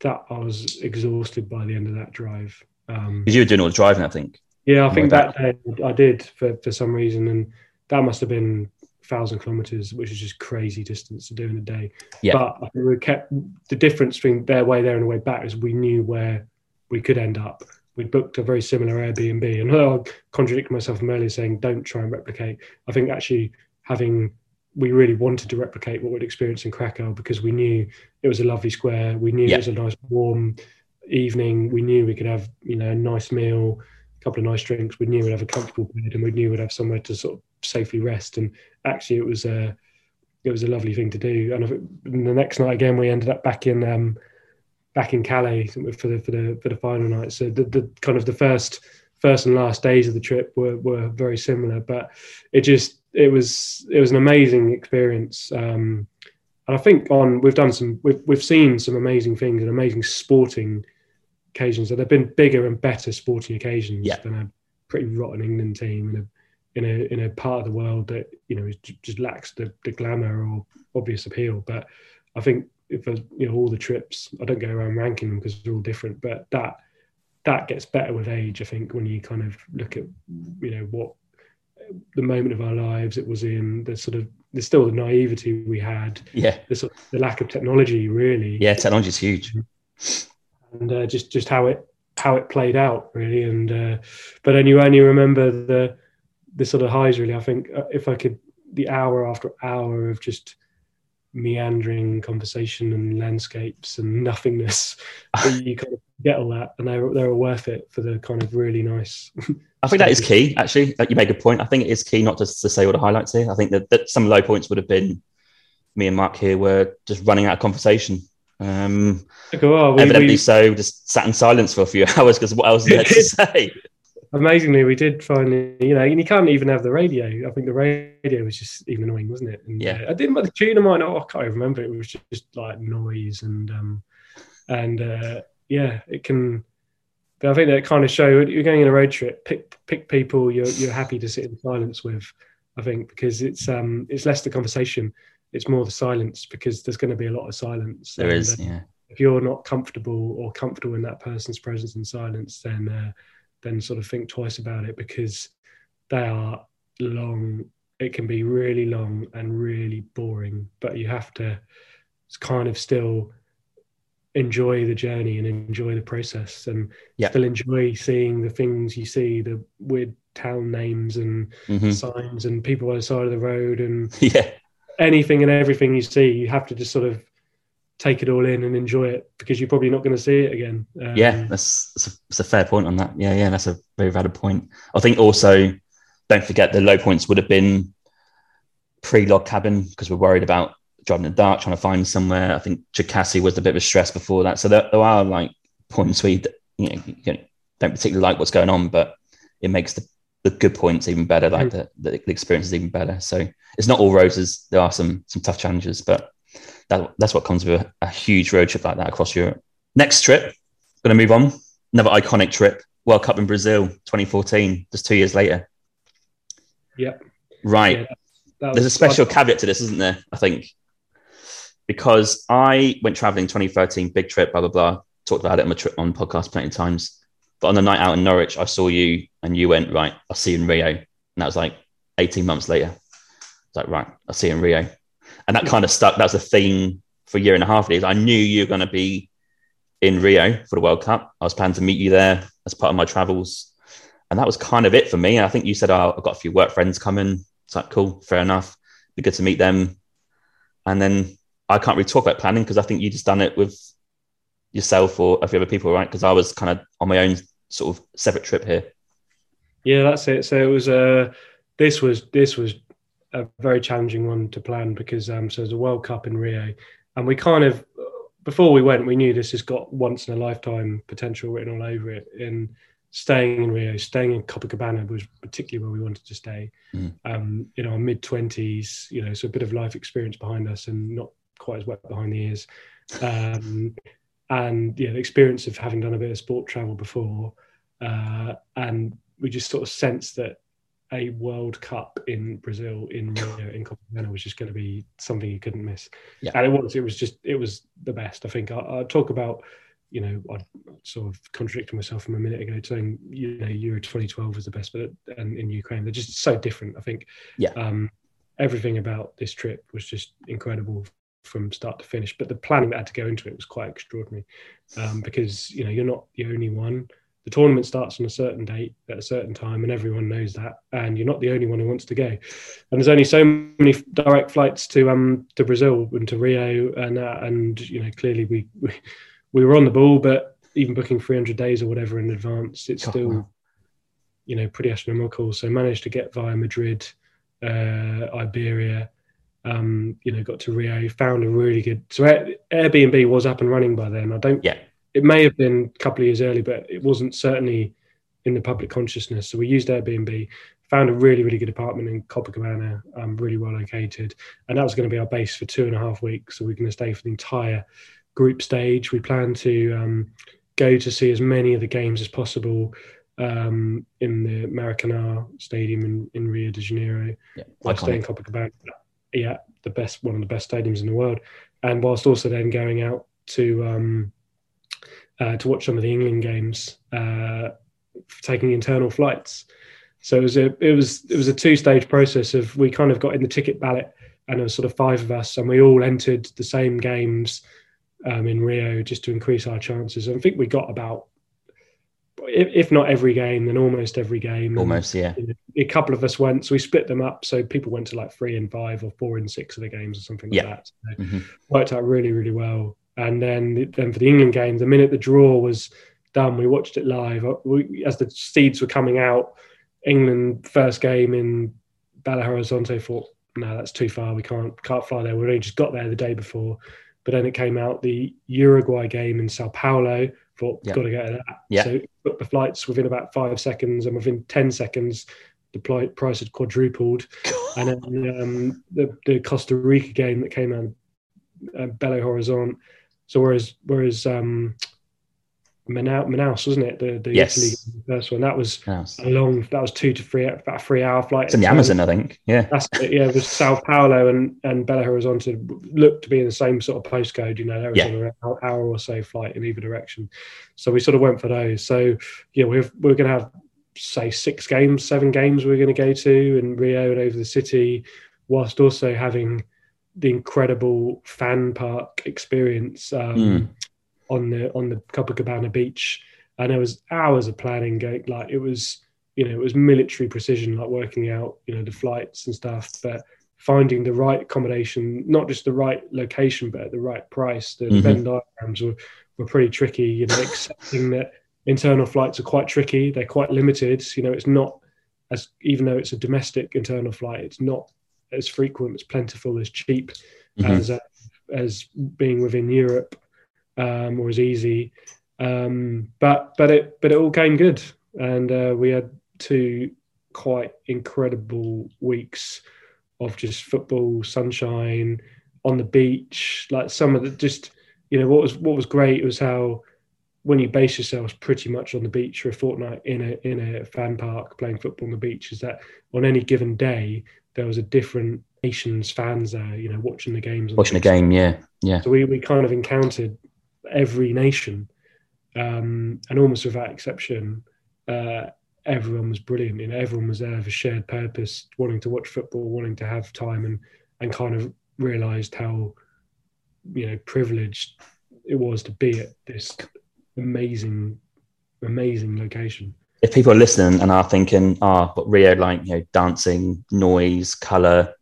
that I was exhausted by the end of that drive. Um, Because you were doing all the driving, I think. yeah, I think that day I did for, for some reason, and that must have been thousand kilometers, which is just crazy distance to do in a day. Yeah. But I think we kept the difference between their way there and the way back is we knew where we could end up. We booked a very similar Airbnb, and *laughs* I contradict myself from earlier saying don't try and replicate. I think actually having we really wanted to replicate what we'd experienced in Krakow because we knew it was a lovely square. We knew Yeah. it was a nice warm evening. We knew we could have you know a nice meal, a couple of nice drinks. We knew we'd have a comfortable bed, and we knew we'd have somewhere to sort of safely rest. And actually, it was a it was a lovely thing to do. And the next night again, we ended up back in um, back in Calais for the for the for the final night. So the, the kind of the first first and last days of the trip were were very similar, but it just it was it was an amazing experience. Um, and I think on we've done some we've we've seen some amazing things and amazing sporting occasions. And they've been bigger and better sporting occasions Yeah. than a pretty rotten England team in a in a in a part of the world that you know just lacks the, the glamour or obvious appeal. But I think if there's, you know all the trips, I don't go around ranking them because they're all different. But that that gets better with age. I think when you kind of look at you know what the moment of our lives it was in, the sort of there's still the naivety we had, Yeah, the sort of, the lack of technology really, yeah, technology's huge. and uh, just just how it how it played out really. And uh, but then you only remember the the sort of highs really. I think uh, if i could the hour after hour of just meandering conversation and landscapes and nothingness *laughs* you kind of get all that and they were, they were worth it for the kind of really nice *laughs* I think that is key, actually. Like you make a point. I think it is key not just to say all the highlights here. I think that, that some low points would have been me and Mark here were just running out of conversation. Um, oh, we, evidently we, so, just sat in silence for a few *laughs* hours because what else is there to say? Amazingly we did finally you know and you can't even have the radio i think the radio was just even annoying wasn't it and, Yeah. uh, i didn't the tune of mine oh, i can't even remember it was just, like noise and um and uh yeah it can but i think that kind of show you're going on a road trip pick pick people you're you're happy to sit in silence with i think because it's um it's less the conversation it's more the silence because there's going to be a lot of silence There And, is, uh, yeah. if you're not comfortable or comfortable in that person's presence and silence, then uh, then sort of think twice about it because they are long. It can be really long and really boring, but you have to kind of still enjoy the journey and enjoy the process and Yeah. still enjoy seeing the things you see, the weird town names and hmm signs and people by the side of the road and *laughs* Yeah, anything and everything you see, you have to just sort of take it all in and enjoy it because you're probably not going to see it again. Um, yeah, that's, that's, a, that's a fair point on that. Yeah, yeah, that's a very valid point. I think also, don't forget the low points would have been pre log cabin because we're worried about driving in the dark, trying to find somewhere. I think Cherkasy was a bit of a stress before that. So there, there are like points where you, you, know, you don't particularly like what's going on, but it makes the, the good points even better, like the, the, the experience is even better. So it's not all roses. There are some some tough challenges, but that, that's what comes with a, a huge road trip like that across Europe. Next trip, going to move on. Another iconic trip, World Cup in Brazil, 2014, just two years later. Yeah. Right. Yeah, that There's a special caveat to this, isn't there? I think because I went traveling 2013, big trip, blah blah blah. Talked about it on the trip on podcast plenty of times. But on the night out in Norwich, I saw you, and you went right. I'll see you in Rio, and that was like 18 months later. It's like right, I'll see you in Rio, and that kind of stuck. That was a theme for a year and a half. Of these. I knew you were going to be in Rio for the World Cup. I was planning to meet you there as part of my travels. And that was kind of it for me. I think you said, oh, I've got a few work friends coming. It's like, cool, fair enough. Be good to meet them. And then I can't really talk about planning because I think you just done it with yourself or a few other people, right? Because I was kind of on my own sort of separate trip here. Yeah, that's it. So it was uh this was this was a very challenging one to plan because um so there's a World Cup in Rio and we kind of before we went we knew this has got once in a lifetime potential written all over it and staying in Rio, staying in Copacabana was particularly where we wanted to stay. Mm. Um, in our mid twenties, you know, so a bit of life experience behind us and not quite as wet behind the ears. Um, and yeah, the experience of having done a bit of sport travel before, uh, and we just sort of sensed that a World Cup in Brazil in Rio in Copacabana was just going to be something you couldn't miss. Yeah. And it was. It was just. It was the best. I think. I, will talk about. You know, I sort of contradicted myself from a minute ago, saying you know Euro 2012 was the best, but and in Ukraine they're just so different. I think. Yeah. Um, everything about this trip was just incredible from start to finish. But the planning that had to go into it was quite extraordinary um, because you know you're not the only one. The tournament starts on a certain date at a certain time, and everyone knows that. And you're not the only one who wants to go. And there's only so many direct flights to um to Brazil and to Rio, and uh, and you know clearly we, we we were on the ball, but even booking 300 days or whatever in advance, it's still you know pretty astronomical. So managed to get via Madrid, uh, Iberia, um, you know, got to Rio, found a really good. So Airbnb was up and running by then. I don't. Yeah. It may have been a couple of years early, but it wasn't certainly in the public consciousness. So we used Airbnb, found a really, really good apartment in Copacabana, um, really well located, and that was going to be our base for two and a half weeks. So we're going to stay for the entire group stage. We plan to um, go to see as many of the games as possible um, in the Maracanã Stadium in, in Rio de Janeiro. Yeah, while staying in Copacabana yeah, the best one of the best stadiums in the world, and whilst also then going out to um, uh, to watch some of the England games, uh, taking internal flights. So it was a it was it was a two stage process of we kind of got in the ticket ballot, and there was sort of five of us, and we all entered the same games um, in Rio just to increase our chances. And I think we got about if, not every game, then almost every game. Almost, yeah. A couple of us went, so we split them up. So people went to like three and five or four and six of the games or something like that. So mm-hmm. Worked out really, really well. And then, then for the England game, the minute the draw was done, we watched it live. Uh, we, as the seeds were coming out, England first game in Belo Horizonte thought, no, that's too far. We can't can't fly there. We only just got there the day before. But then it came out the Uruguay game in Sao Paulo. Thought, yep. got to go to that. Yeah. So booked the flights within about five seconds, and within ten seconds, the price had quadrupled. *laughs* and then um, the, the Costa Rica game that came out, uh, Belo Horizonte. So whereas whereas um, Manaus, Manaus wasn't it the, the yes. Italy first one? That was a long. That was two to three about a three hour flight. It's in the Amazon, I think. Yeah, that's it. Yeah, it was Sao Paulo and and Belo Horizonte looked to be in the same sort of postcode. You know, there was yeah. an hour or so flight in either direction. So we sort of went for those. So yeah, we're we're going to have say six games, seven games we're going to go to in Rio and over the city, whilst also having the incredible fan park experience um, mm. on the on the Copacabana beach. And there was hours of planning going like it was you know it was military precision like working out you know the flights and stuff but finding the right accommodation not just the right location but at the right price the mm-hmm. venn diagrams were, were pretty tricky you know accepting that internal flights are quite tricky. They're quite limited. You know, it's not as even though it's a domestic internal flight, it's not as frequent, as plentiful, as cheap mm-hmm. as uh, as being within Europe um, or as easy. Um, but but it but it all came good, and uh, we had two quite incredible weeks of just football, sunshine on the beach. Like some of the just you know what was what was great was how when you base yourselves pretty much on the beach for a fortnight in a in a fan park playing football on the beach is that on any given day there was a different nation's fans there you know watching the games watching the, game yeah yeah so we, we kind of encountered every nation um, and almost without exception uh, everyone was brilliant you know everyone was there for shared purpose wanting to watch football wanting to have time and and kind of realized how you know privileged it was to be at this amazing, amazing location. If people are listening and are thinking, ah, oh, but Rio, like you know, dancing, noise, color,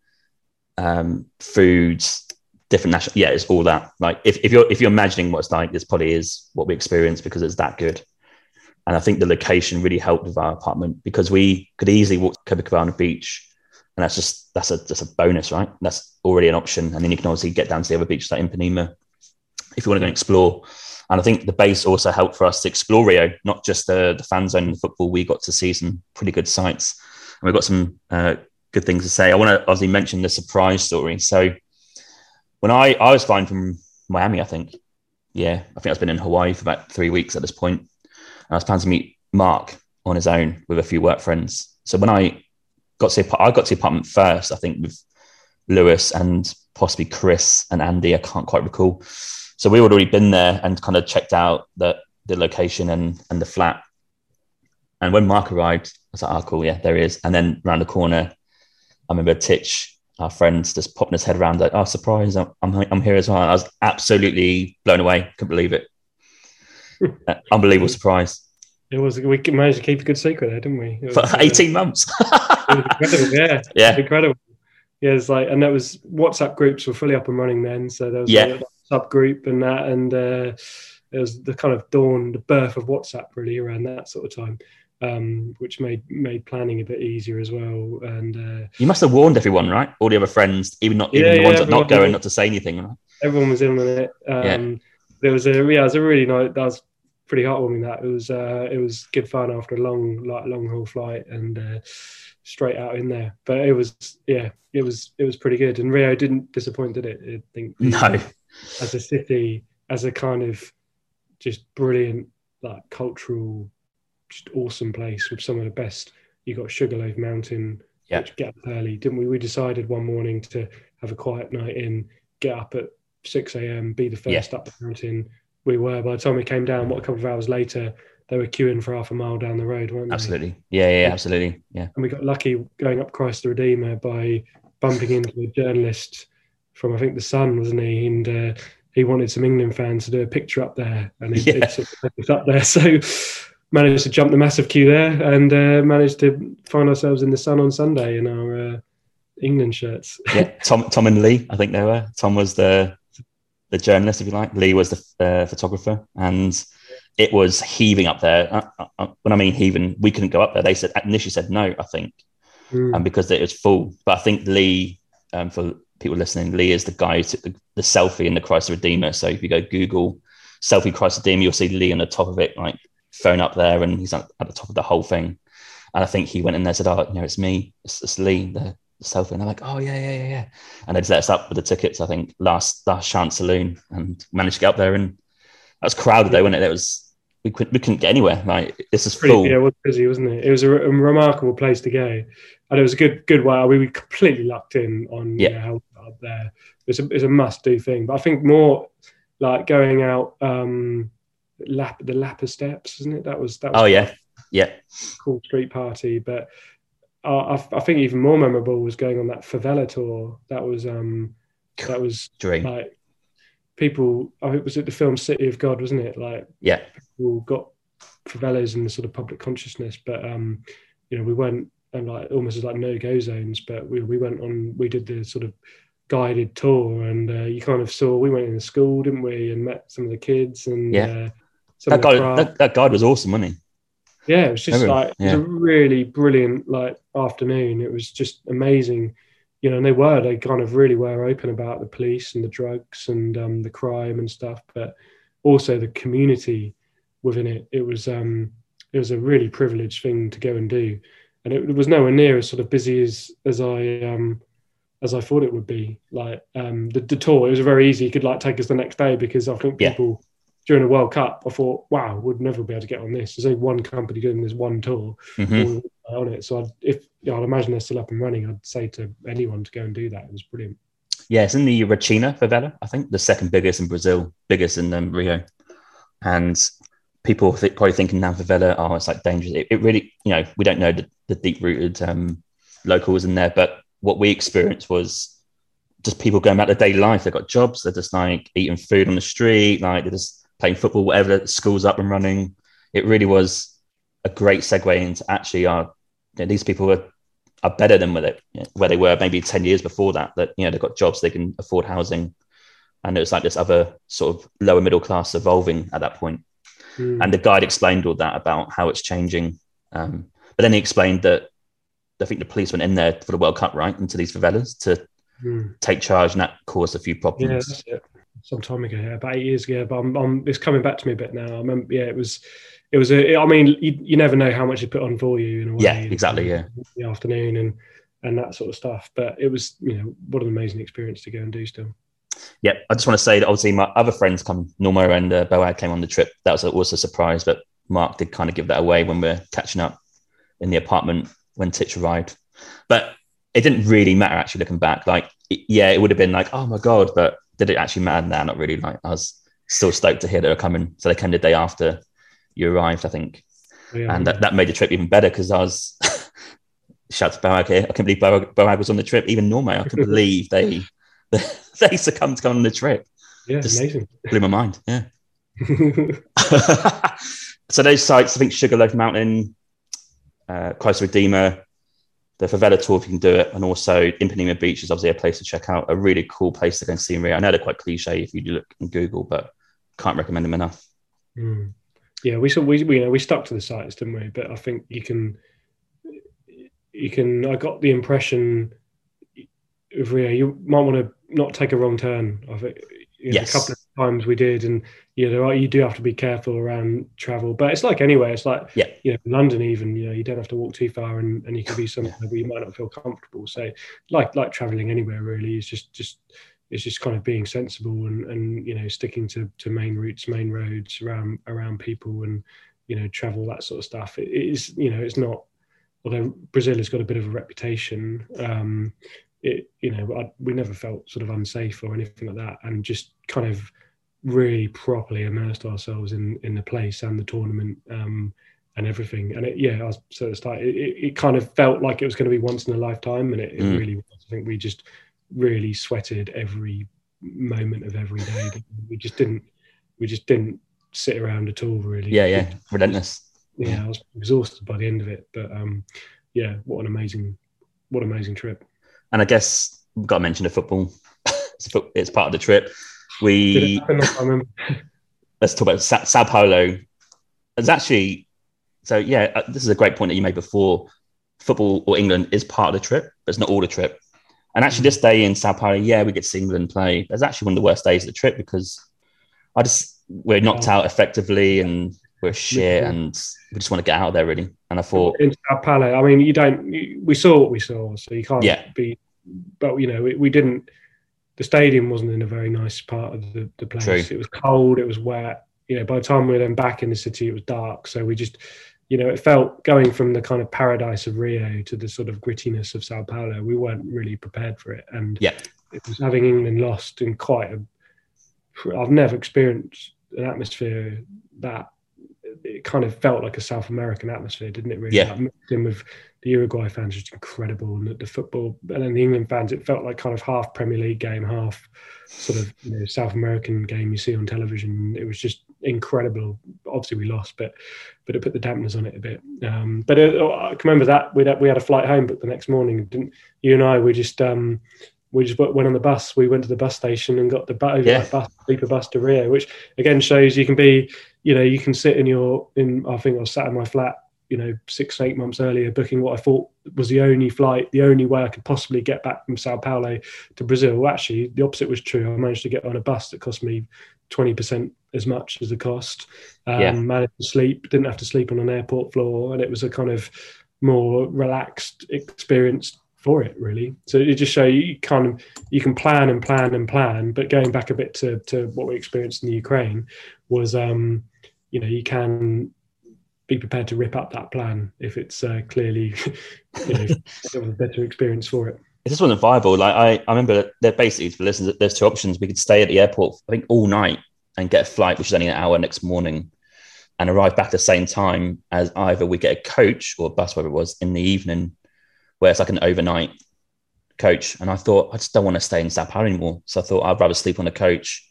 um, foods, different national, yeah, it's all that. Like if, if you're if you're imagining what it's like, this probably is what we experience because it's that good. And I think the location really helped with our apartment because we could easily walk to Copacabana Beach, and that's just that's a that's a bonus, right? That's already an option, and then you can obviously get down to the other beaches like Ipanema if you want to go and explore. And I think the base also helped for us to explore Rio, not just the, the fan zone and the football. We got to see some pretty good sights and we've got some uh, good things to say. I want to obviously mention the surprise story. So when I, I was flying from Miami, I think, yeah, I think I've been in Hawaii for about three weeks at this point. And I was planning to meet Mark on his own with a few work friends. So when I got to, I got to the apartment first, I think with Lewis and possibly Chris and Andy. I can't quite recall. So we had already been there and kind of checked out the, the location and, and the flat. And when Mark arrived, I was like, oh, cool, yeah, there he is. And then around the corner, I remember Titch, our friend, just popping his head around, like, oh, surprise, I'm, I'm, I'm here as well. I was absolutely blown away. Couldn't believe it. *laughs* uh, unbelievable surprise. It was, we managed to keep a good secret there, didn't we? For 18 uh, months. incredible, yeah. *laughs* Yeah. incredible. Yeah, it's like, and that was WhatsApp groups were fully up and running then. So there was yeah. Like, subgroup and that, and uh, it was the kind of dawn, the birth of WhatsApp really around that sort of time. Um, which made made planning a bit easier as well. And uh, you must have warned everyone, right? All the other friends, even not even yeah, the ones that not going, not to say anything. Right? Everyone was in on it. Um, yeah. There was a yeah, it was a really nice. That was pretty heartwarming. That it was uh, it was good fun after a long like long haul flight and uh, straight out in there. But it was yeah, it was it was pretty good. And Rio didn't disappoint, did it? I think no as a city, as a kind of just brilliant, like cultural, just awesome place with some of the best. You got Sugarloaf Mountain, yeah. which get up early, didn't we? We decided one morning to have a quiet night in, get up at six a.m., be the first yeah. up the mountain. We were. By the time we came down, what a couple of hours later, they were queuing for half a mile down the road, weren't they? Absolutely. Yeah, yeah, absolutely. Yeah. And we got lucky going up Christ the Redeemer by bumping into a journalist from I think the Sun, wasn't he? And uh, he wanted some England fans to do a picture up there, and he yeah. it's up there. *laughs* So managed to jump the massive queue there, and uh, managed to find ourselves in the Sun on Sunday in our uh, England shirts. yeah, Tom, Tom and Lee, I think they were. Tom was the the journalist, if you like. Lee was the uh, photographer, and it was heaving up there. Uh, uh, when I mean heaving, we couldn't go up there. They said initially said no, I think, mm. and because it was full. But I think Lee, um, for people listening, Lee is the guy who took the, the selfie in the Christ Redeemer. So if you go Google selfie Christ Redeemer, you'll see Lee on the top of it, like phone up there, and he's at, the top of the whole thing. And I think he went in there and said, "Oh, you know, it's me, it's, it's Lee, the, the selfie." And they're like, "Oh yeah, yeah, yeah, yeah." And they just let us up with the tickets. I think last last chance saloon, and managed to get up there. And that was crowded though, wasn't it? It was we couldn't we couldn't get anywhere. Like this is full. Yeah, it was busy, wasn't it? It was a, a remarkable place to go, and it was a good good way. We were completely locked in on yeah. You know, up there. It's a it's a must do thing. But I think more like going out um lap the Lapa Steps, isn't it? That was that. Was oh yeah, yeah. Cool street party, but uh, I, I think even more memorable was going on that favela tour. That was um that was Dream. like people. Oh, it was at the film City of God, wasn't it? Like yeah, people got favelas in the sort of public consciousness, but um you know we went and like almost as like no go zones, but we we went on we did the sort of guided tour, and uh, you kind of saw we went in the school, didn't we, and met some of the kids, and yeah, uh, that guy that, that guide was awesome, wasn't he? Yeah, it was just Everyone, like yeah. it was a really brilliant like afternoon. It was just amazing, you know. And they were they kind of really were open about the police and the drugs and um, the crime and stuff, but also the community within it. It was um, it was a really privileged thing to go and do, and it, it was nowhere near as sort of busy as as I um, as I thought it would be. Like um, the, the tour, it was very easy. You could like take us the next day because I think people yeah. during the World Cup, I thought, wow, we'd never be able to get on this. There's only one company doing this one tour mm-hmm. on it. So I'd, if you know, I'd imagine they're still up and running, I'd say to anyone to go and do that. It was brilliant. Yeah, it's in the Rocinha favela, I think, the second biggest in Brazil, biggest in um, Rio. And people th- probably thinking now favela, oh, it's like dangerous. It, it, really, you know, we don't know the, the deep rooted um, locals in there, but what we experienced was just people going about their daily life. They've got jobs. They're just like eating food on the street. Like they're just playing football, whatever. The school's up and running. It really was a great segue into actually our you know, these people are are better than where they, where they were maybe 10 years before that that you know they've got jobs they can afford housing and it was like this other sort of lower middle class evolving at that point mm. and the guide explained all that about how it's changing um, but then he explained that i think the police went in there for the world cup right into these favelas to mm. take charge and that caused a few problems yeah, some time ago yeah, about eight years ago but I'm, I'm, it's coming back to me a bit now i remember yeah it was it was a. I mean, you, you never know how much it put on for you in a way. Yeah, exactly. Yeah, the afternoon and and that sort of stuff. But it was, you know, what an amazing experience to go and do still. Yeah, I just want to say that obviously my other friends come, Norma and uh, Boag came on the trip. That was also a surprise, but Mark did kind of give that away when we are catching up in the apartment when Titch arrived. But it didn't really matter actually looking back. Like, yeah, it would have been like, oh my god, but did it actually matter? Nah, not really. Like, I was still stoked to hear they were coming. So they came the day after you arrived, I think. Oh, yeah, and that, that made the trip even better because I was *laughs* shout to Boag here. I can't believe Boag, was on the trip. Even Norma, I couldn't *laughs* believe they *laughs* they succumbed to come on the trip. Yeah, Just amazing. Blew my mind. Yeah. so those sites, I think Sugarloaf Mountain, uh, Christ Redeemer, the Favela tour if you can do it, and also Ipanema Beach is obviously a place to check out. A really cool place to go and see in Rio. I know they're quite cliche if you look in Google, but can't recommend them enough. Mm yeah, we we, we you know we stuck to the sites, didn't we? But I think you can you can. I got the impression of Rio, you might want to not take a wrong turn. I think you know, yes. a couple of times we did, and you know you do have to be careful around travel. But it's like anywhere. It's like yeah. you know London even. You know you don't have to walk too far, and, and you can be somewhere where you might not feel comfortable. So like like traveling anywhere really is just just it's just kind of being sensible and, and you know sticking to, to main routes, main roads around around people and you know travel that sort of stuff. It is you know it's not although Brazil has got a bit of a reputation. Um, it you know I, we never felt sort of unsafe or anything like that, and just kind of really properly immersed ourselves in in the place and the tournament. Um, and everything. And it, yeah, I was sort of start. It, it, kind of felt like it was going to be once in a lifetime, and it, it mm. really was. I think we just really sweated every moment of every day. *laughs* we just didn't we just didn't sit around at all really. Yeah, yeah. Relentless. Yeah, I was exhausted by the end of it. But um yeah, what an amazing what an amazing trip. And I guess we've got to mention the football. *laughs* it's, it's part of the trip. We *laughs* let's talk about Sa- Sao Paulo. It's actually so yeah. Uh, this is a great point that you made before. Football or England is part of the trip, but it's not all the trip. And actually, this day in Sao Paulo, yeah, we get to see England play. It's actually one of the worst days of the trip because I just we're knocked out effectively and we're shit and we just want to get out of there really. And I thought in Sao Paulo, I mean, you don't. We saw what we saw, so you can't yeah. be. But you know, we, we didn't. The stadium wasn't in a very nice part of the, the place. True. It was cold. It was wet. You know, by the time we were then back in the city, it was dark. So we just you know, it felt going from the kind of paradise of Rio to the sort of grittiness of Sao Paulo. We weren't really prepared for it, and yeah, it was having England lost in quite a. I've never experienced an atmosphere that it kind of felt like a South American atmosphere, didn't it? Really, yeah. mixed with the Uruguay fans, are just incredible, and the, the, football, and then the England fans, it felt like kind of half Premier League game, half sort of you know, South American game you see on television. It was just incredible. Obviously, we lost, but but it put the dampeners on it a bit. Um, but it, uh, I can remember that we had, we had a flight home, but the next morning, didn't you and I? We just um, we just went on the bus. We went to the bus station and got the overnight yeah. bus, sleeper bus to Rio, which again shows you can be, you know, you can sit in your in. I think I was sat in my flat, you know, six eight months earlier, booking what I thought was the only flight, the only way I could possibly get back from Sao Paulo to Brazil. Well, actually, the opposite was true. I managed to get on a bus that cost me twenty percent as much as the cost. Um, yeah. Managed to sleep, didn't have to sleep on an airport floor, and it was a kind of more relaxed experience for it really so it just show you kind of you can plan and plan and plan but going back a bit to, to what we experienced in the ukraine was um you know you can be prepared to rip up that plan if it's uh, clearly *laughs* you know a better experience for it it just wasn't viable like i i remember that basically for listeners there's two options we could stay at the airport i think all night and get a flight, which is only an hour next morning, and arrive back at the same time as either we get a coach or a bus, whatever it was, in the evening, where it's like an overnight coach, and I thought I just don't want to stay in Sao Paulo anymore. So I thought I'd rather sleep on a coach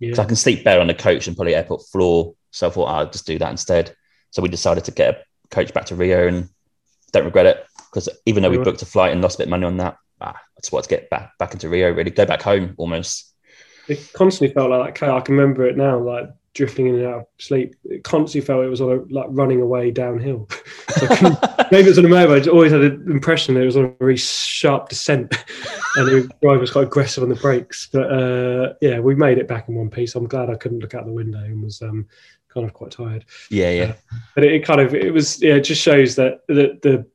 because Yeah. I can sleep better on the coach than probably airport floor. So I thought I'd just do that instead. So we decided to get a coach back to Rio, and don't regret it because even though we booked a flight and lost a bit of money on that, ah, I just wanted to get back back into Rio. Really, go back home almost. It constantly felt like that. I can remember it now, like drifting in and out of sleep. It constantly felt it was on a, like running away downhill. *laughs* So *laughs* maybe it was on a motorbike. I just always had the impression that it was on a very sharp descent, *laughs* and the driver was quite aggressive on the brakes. But uh, yeah, we made it back in one piece. I'm glad I couldn't look out the window and was um, kind of quite tired. yeah, yeah, But it, it kind of it was yeah, it just shows that the the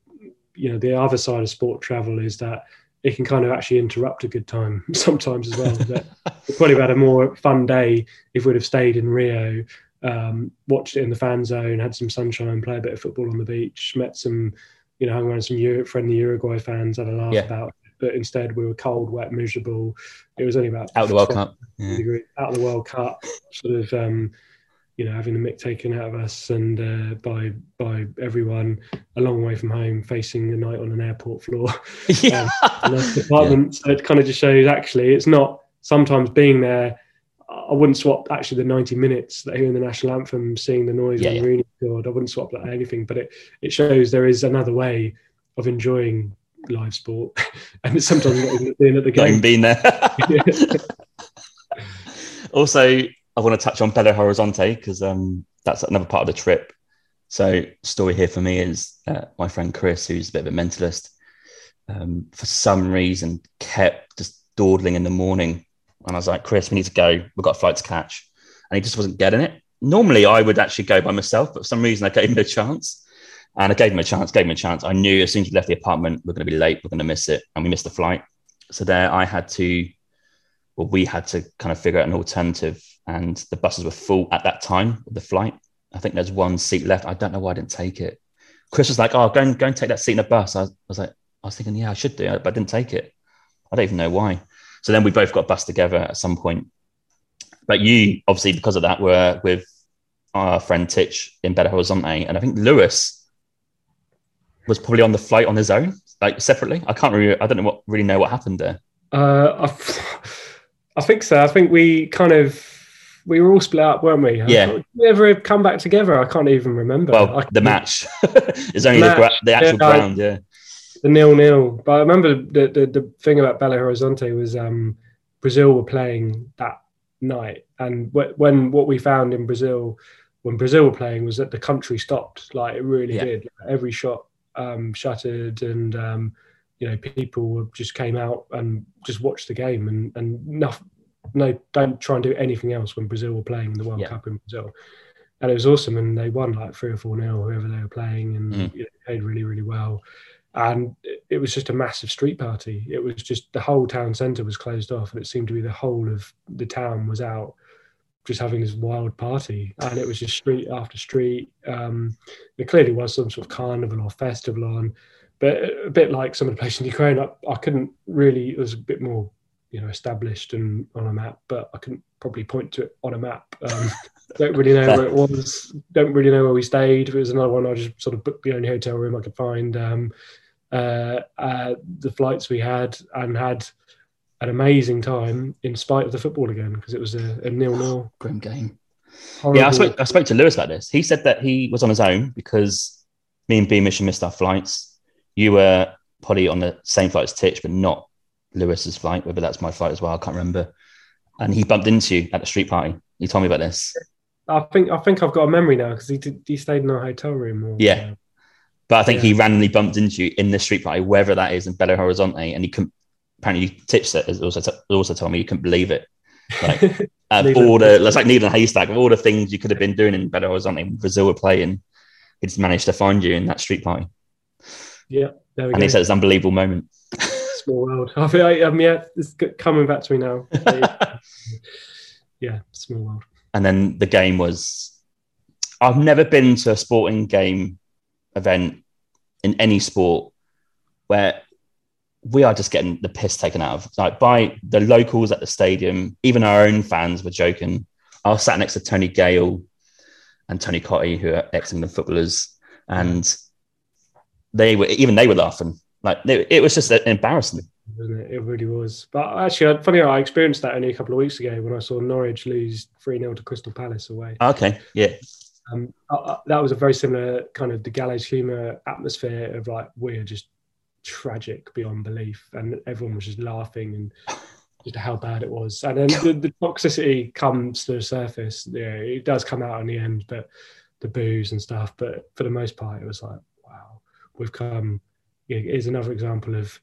you know the other side of sport travel is that it can kind of actually interrupt a good time *laughs* sometimes as well. that *laughs* we probably had a more fun day if we'd have stayed in Rio, um, watched it in the fan zone, had some sunshine, play a bit of football on the beach, met some, you know, hung around some Euro- friendly Uruguay fans, had a laugh Yeah. about. But instead, we were cold, wet, miserable. It was only about out of the World Cup. Yeah. out of the World Cup, sort of, um, you know, having the mick taken out of us and uh, by by everyone a long way from home, facing the night on an airport floor *laughs* *laughs* yeah. in that department. So it kind of just shows actually it's not sometimes being there. I wouldn't swap actually the 90 minutes that hearing the national anthem, seeing the noise Yeah, yeah. Rooney scored. I wouldn't swap that anything, but it it shows there is another way of enjoying live sport, *laughs* and it's sometimes not even being at the Not game. being there. also, I want to touch on Belo Horizonte because um, that's another part of the trip. So, story here for me is uh, my friend Chris, who's a bit of a mentalist, um, for some reason kept just dawdling in the morning. And I was like, Chris, we need to go. We've got a flight to catch. And he just wasn't getting it. Normally, I would actually go by myself, but for some reason, I gave him a chance. And I gave him a chance, gave him a chance. I knew as soon as we left the apartment, we're going to be late, we're going to miss it. And we missed the flight. So, there I had to, well, we had to kind of figure out an alternative. And the buses were full at that time of the flight. I think there's one seat left. I don't know why I didn't take it. Chris was like, "Oh, go and go and take that seat in the bus." I was, I was like, I was thinking, yeah, I should do it, but I didn't take it. I don't even know why. So then we both got bus together at some point. But you, obviously, because of that, were with our friend Titch in Belo Horizonte, and I think Lewis was probably on the flight on his own, like separately. I can't really, I don't know what really know what happened there. Uh, I, think so. I think we kind of we were all split up, weren't we? Yeah. we ever come back together? I can't even remember. Well, *laughs* the match is only the, gra- the actual yeah, ground, yeah. the nil nil. But I remember the, the the thing about Belo Horizonte was um, Brazil were playing that night, and wh- when what we found in Brazil when Brazil were playing was that the country stopped. Like it really Yeah. did. Every shot um, shuttered, and um, you know people just came out and just watched the game, and and nothing. No, don't try and do anything else when Brazil were playing in the World Yeah. Cup in Brazil. And it was awesome, and they won like three or four nil, whoever they were playing, and Mm. you know, played really, really well and it- it was just a massive street party. It was just the whole town centre was closed off, and it seemed to be the whole of the town was out, just having this wild party, and it was just street after street. Um, there clearly was some sort of carnival or festival on, but a bit like some of the places in Ukraine, I, I couldn't really. It was a bit more, you know, established and on a map, but I couldn't probably point to it on a map. Um, *laughs* don't really know where it was. Don't really know where we stayed. It was another one. I just sort of booked the only hotel room I could find. Um, uh, uh, the flights we had and had an amazing time in spite of the football again because it was a, a nil-nil. *sighs* Grim game. horrible- Yeah, I spoke, I spoke to Lewis about this. He said that he was on his own because me and Beamish had missed our flights. You were probably on the same flight as Titch, but not Lewis's flight, whether that's my flight as well. I can't remember. And he bumped into you at the street party. He told me about this. I think I think I've got a memory now because he did, he stayed in our hotel room. Or, Yeah. But I think Yeah. he randomly bumped into you in the street party, wherever that is in Belo Horizonte, and he couldn't. Apparently, Titch said, has also t- also told me you couldn't believe it. Like, *laughs* Needle- all the, it's like needle and haystack of all the things you could have been doing in Belo Horizonte Brazil were playing. He just managed to find you in that street party. Yeah, there we go. And go. he said it's an unbelievable moment. Small world. I feel like, um, yeah, it's coming back to me now. *laughs* yeah, small world. and then the game was I've never been to a sporting game event in any sport where we are just getting the piss taken out of like by the locals at the stadium, even our own fans were joking. I was sat next to Tony Gale and Tony Cottee, who are ex-England footballers, and they were even they were laughing. Like they, it was just embarrassing. wasn't it? It really was. But actually, funny, I experienced that only a couple of weeks ago when I saw Norwich lose three 0 to Crystal Palace away. Okay, yeah. Um, uh, that was a very similar kind of the gallows humour atmosphere of like we're just tragic beyond belief, and everyone was just laughing and just how bad it was. And then the, the toxicity comes to the surface. Yeah, it does come out in the end, but the booze and stuff. But for the most part, it was like, we've come. Here's another example of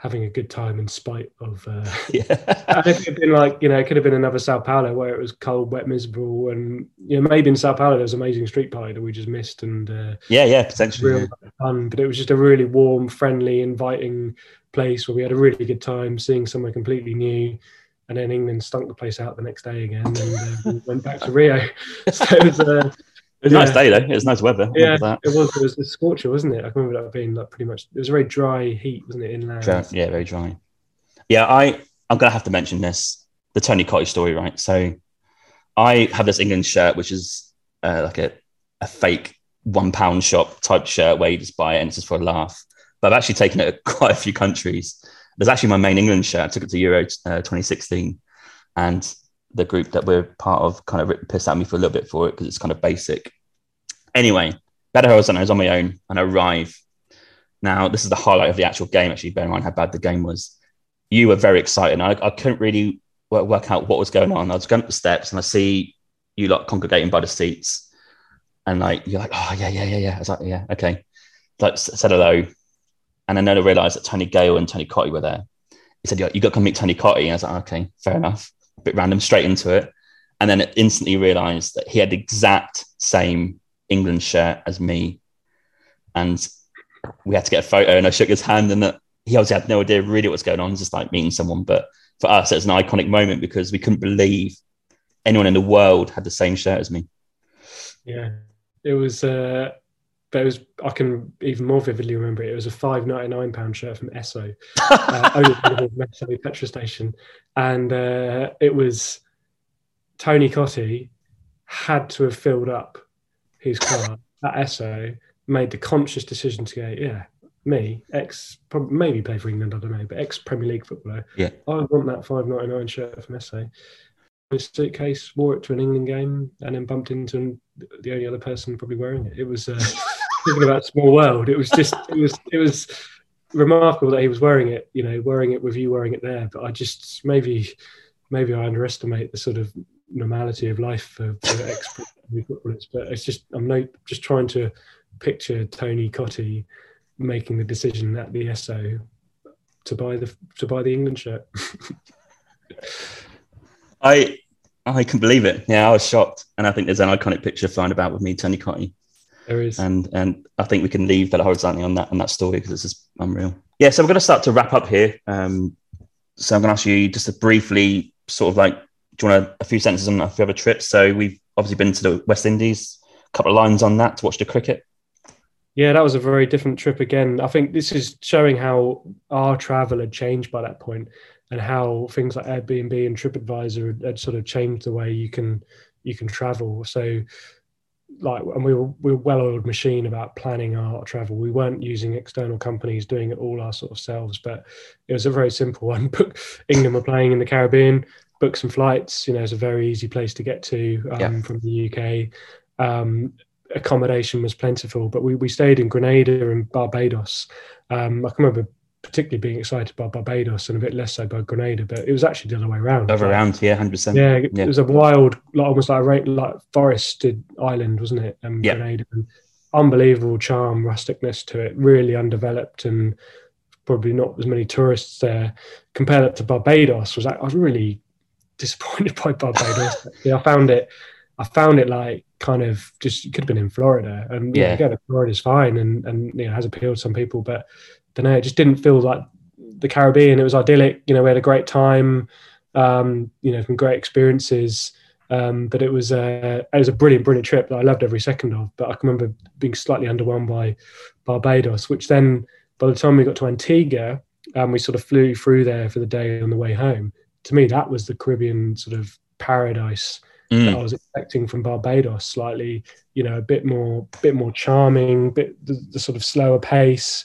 having a good time in spite of. Uh, *laughs* *laughs* yeah. if it had been like you know, it could have been another Sao Paulo where it was cold, wet, miserable, and you know maybe in Sao Paulo there was amazing street party that we just missed, and uh, yeah, yeah, potentially real yeah. fun. But it was just a really warm, friendly, inviting place where we had a really good time seeing somewhere completely new. And then England stunk the place out the next day again, and uh, went back to Rio. *laughs* So it was, uh, it was a nice day though. It was nice weather. Yeah, it was. It was a scorcher, wasn't it? I remember that being like pretty much. It was a very dry heat, wasn't it? Inland. Dry, yeah, very dry. Yeah, I I'm gonna have to mention this the Tony Cottee story, right? So I have this England shirt, which is uh, like a a fake one pound shop type shirt where you just buy it and it's just for a laugh. But I've actually taken it to *laughs* quite a few countries. There's actually my main England shirt. I took it to Euro uh, 2016, and the group that we're part of kind of pissed at me for a little bit for it because it's kind of basic. Anyway, Belo Horizonte, I was on my own and I arrive. Now, this is the highlight of the actual game, actually, bear in mind how bad the game was. You were very excited. I, I couldn't really work, work, out what was going on. I was going up the steps and I see you like congregating by the seats. And like, you're like, oh, yeah, yeah, yeah, yeah. I was like, yeah, okay. Like, said hello. And then I realized that Tony Gale and Tony Cottee were there. He said, yeah, you got to come meet Tony Cottee. And I was like, okay, fair enough a bit random, straight into it. And then it instantly realized that he had the exact same England shirt as me. And we had to get a photo and I shook his hand and that he obviously had no idea really what's going on, just like meeting someone. But for us, it's an iconic moment because we couldn't believe anyone in the world had the same shirt as me. Yeah, it was. Uh, but it was I can even more vividly remember it. It was a five ninety nine pound shirt from Esso, *laughs* uh, only from petrol station, and uh, it was Tony Cottee had to have filled up his car at Esso, made the conscious decision to go, yeah, me, ex, maybe play for England, I don't know, but ex Premier League footballer. Yeah, I want that five ninety nine shirt from Esso. His suitcase, wore it to an England game, and then bumped into the only other person probably wearing it. It was. Uh, talking about small world. It was just it was it was remarkable that he was wearing it. You know, wearing it with you wearing it there. But I just maybe maybe I underestimate the sort of normality of life for, for ex footballers. But it's just I'm no, just trying to picture Tony Cottee making the decision at the Esso to buy the to buy the England shirt. *laughs* I I can believe it. Yeah, I was shocked, and I think there's an iconic picture flying about with me, Tony Cottee. There is, and and I think we can leave that horizontally on that on that story because it's just unreal. Yeah, so we're going to start to wrap up here. Um, so I'm going to ask you just to briefly, sort of like, do you want a, a few sentences on a few other trips? So we've obviously been to the West Indies. A couple of lines on that to watch the cricket. Yeah, that was a very different trip again. I think this is showing how our travel had changed by that point and how things like Airbnb and TripAdvisor had, had sort of changed the way you can you can travel. So like and we were we were well-oiled machine about planning our travel. We weren't using external companies doing it all our sort of selves but it was a very simple one. *laughs* Book england were playing in the caribbean. Book some flights you know it's a very easy place to get to um, yeah. from the uk um, accommodation was plentiful but we, we stayed in grenada and barbados. Um, i can remember particularly being excited by Barbados and a bit less so by Grenada, but it was actually the other way around. Other around, yeah, hundred percent. Yeah, it, was a wild, like almost like a like forested island, wasn't it? Um, yeah. Grenada, and unbelievable charm, rusticness to it, really undeveloped, and probably not as many tourists there. Compare that to Barbados, was like, I was really disappointed *laughs* by Barbados. *laughs* yeah, I found it. I found it like kind of just could have been in Florida, and yeah, you know, Florida's fine and and you know has appealed to some people, but don't know, it just didn't feel like the Caribbean. It was idyllic. You know, we had a great time. Um, you know, some great experiences. Um, but it was a it was a brilliant, brilliant trip that I loved every second of. But I can remember being slightly underwhelmed by Barbados, which then by the time we got to Antigua, um, we sort of flew through there for the day on the way home. To me, that was the Caribbean sort of paradise mm. that I was expecting from Barbados. Slightly, you know, a bit more, bit more charming, bit the, the sort of slower pace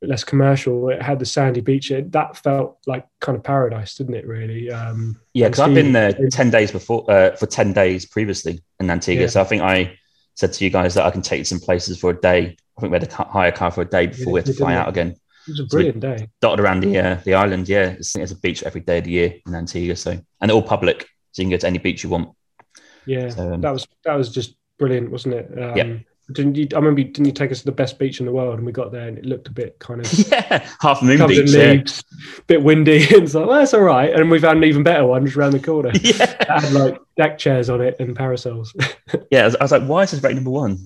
bit less commercial. It had the sandy beach. It, that felt like kind of paradise, didn't it? Really. Um, yeah, because I've been there ten days before uh, for ten days previously in Antigua. Yeah. So I think I said to you guys that I can take you some places for a day. I think we had to hire a car for a day before we had to fly out again. It was a brilliant so day. Dotted around the uh, the island, yeah. It's, there's a beach every day of the year in Antigua, so and they're all public, so you can go to any beach you want. Yeah, so, um, that was that was just brilliant, wasn't it? Um, yeah. Didn't you? I remember. Didn't you take us to the best beach in the world? And we got there, and it looked a bit kind of *laughs* yeah, half moon beach, leaves, yeah. bit windy. *laughs* And it's like, well, that's all right. And we found an even better one just around the corner. *laughs* Yeah, that had like deck chairs on it and parasols. yeah, I was, I was, like, why is this rated number one?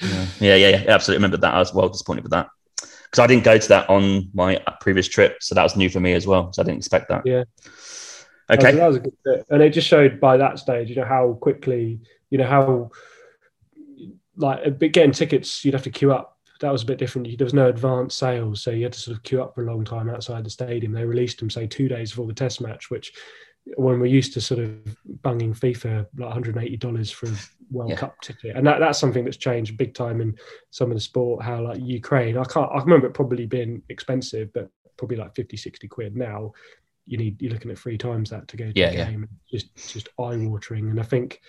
Yeah. yeah, yeah, yeah, absolutely. Remember that. I was well disappointed with that because I didn't go to that on my previous trip, so that was new for me as well. So I didn't expect that. Yeah. Okay. That was, that was a good bit, and it just showed by that stage, you know, how quickly, you know, how like getting tickets, you'd have to queue up. That was a bit different. There was no advance sales, so you had to sort of queue up for a long time outside the stadium. They released them, say, two days before the test match, which when we're used to sort of bunging FIFA like $180 for a World yeah. Cup ticket, and that, that's something that's changed big time in some of the sport. How like Ukraine, I can't, I remember it probably being expensive, but probably like 50, 60 quid now. You need you're looking at three times that to go to yeah, the yeah. game. Just just eye watering, and I think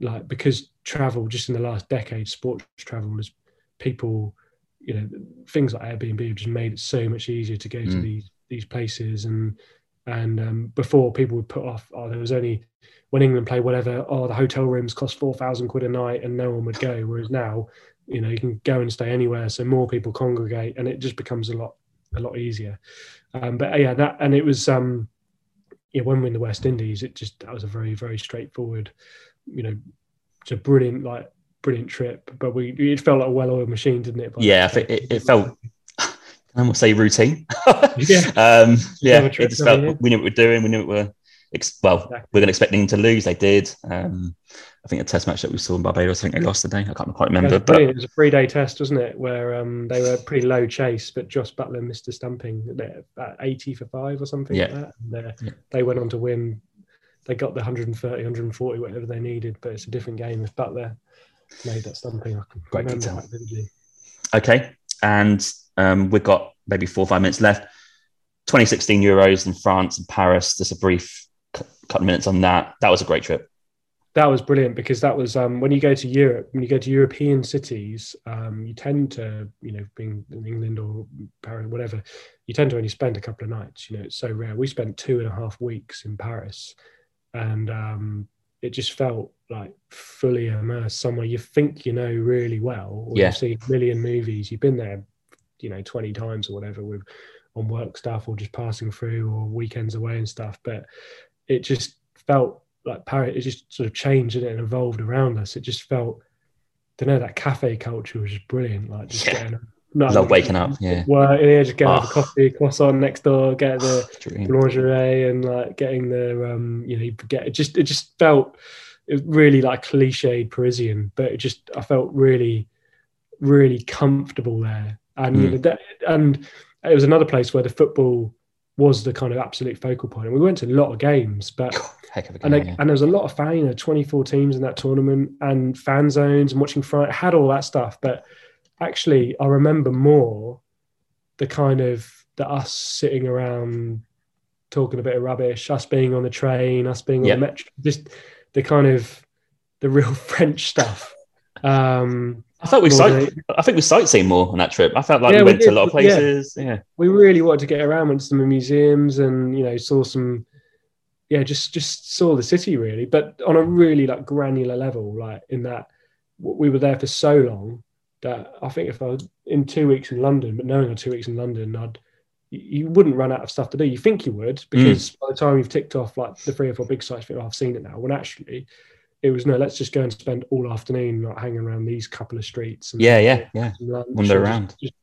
like because travel just in the last decade, sports travel has people, you know, things like Airbnb have just made it so much easier to go mm. to these these places and and um, before people would put off, oh, there was only when England play whatever, oh, the hotel rooms cost four thousand quid a night and no one would go. Whereas now, you know, you can go and stay anywhere, so more people congregate, and it just becomes a lot a lot easier. Um, but yeah, that and it was um, yeah, when we're in the West Indies, it just that was a very very straightforward you know, it's a brilliant like brilliant trip. But we it felt like a well-oiled machine, didn't it? Yeah, it, it, it felt. *laughs* I will say routine. *laughs* yeah, *laughs* um, yeah. It just felt we knew what we are doing. We knew what we were well, exactly. we are expecting to lose. They did. Um, I think a test match that we saw in Barbados, I think they lost the day. I can't quite remember. It but it was a three day test, wasn't it? Where um, they were pretty low chase, but Josh Buttler missed a stumping at 80 for five or something yeah. like that. And, uh, yeah. They went on to win they got the 130, 140, whatever they needed. But it's a different game if Buttler made that something, I can Great detail. Okay, and um, we've got maybe four or five minutes left. 2016 Euros in France and Paris. Just a brief couple of minutes on that. That was a great trip. That was brilliant because that was um, when you go to Europe, when you go to European cities, um, you tend to, you know, being in England or Paris, whatever, you tend to only spend a couple of nights. You know, it's so rare. We spent two and a half weeks in Paris and um, it just felt like fully immersed somewhere you think you know really well or yeah. you've seen a million movies you've been there you know 20 times or whatever with on work stuff or just passing through or weekends away and stuff but it just felt like Paris it just sort of changed and evolved around us it just felt I don't know that cafe culture was just brilliant like just yeah. getting no, love waking up. Yeah. Well, yeah, just getting oh. the coffee, croissant next door, get the lingerie, and like getting the um, you know, you forget it. Just it just felt it really like cliched Parisian, but it just I felt really, really comfortable there, and mm. you know, that, and it was another place where the football was the kind of absolute focal point. And we went to a lot of games, but Heck of a game, and, yeah. and there was a lot of fan, you know, 24 teams in that tournament and fan zones and watching front had all that stuff, but actually I remember more the kind of the us sitting around talking a bit of rubbish, us being on the train, us being on yep. the metro, just the kind of the real *laughs* French stuff. Um, I thought we sight, I think we sightseeing more on that trip. I felt like yeah, we went we to a lot of places. Yeah. yeah. we really wanted to get around, went to some museums, and you know saw some. Yeah, just just saw the city really, but on a really like granular level. Like in that, we were there for so long that I think if I was in two weeks in London, but knowing I'm two weeks in London, I'd you wouldn't run out of stuff to do. You think you would because mm. by the time you've ticked off like the three or four big sites, oh, I've seen it now. When actually, it was no. Let's just go and spend all afternoon like hanging around these couple of streets. And, yeah, yeah, yeah. Wander around, just,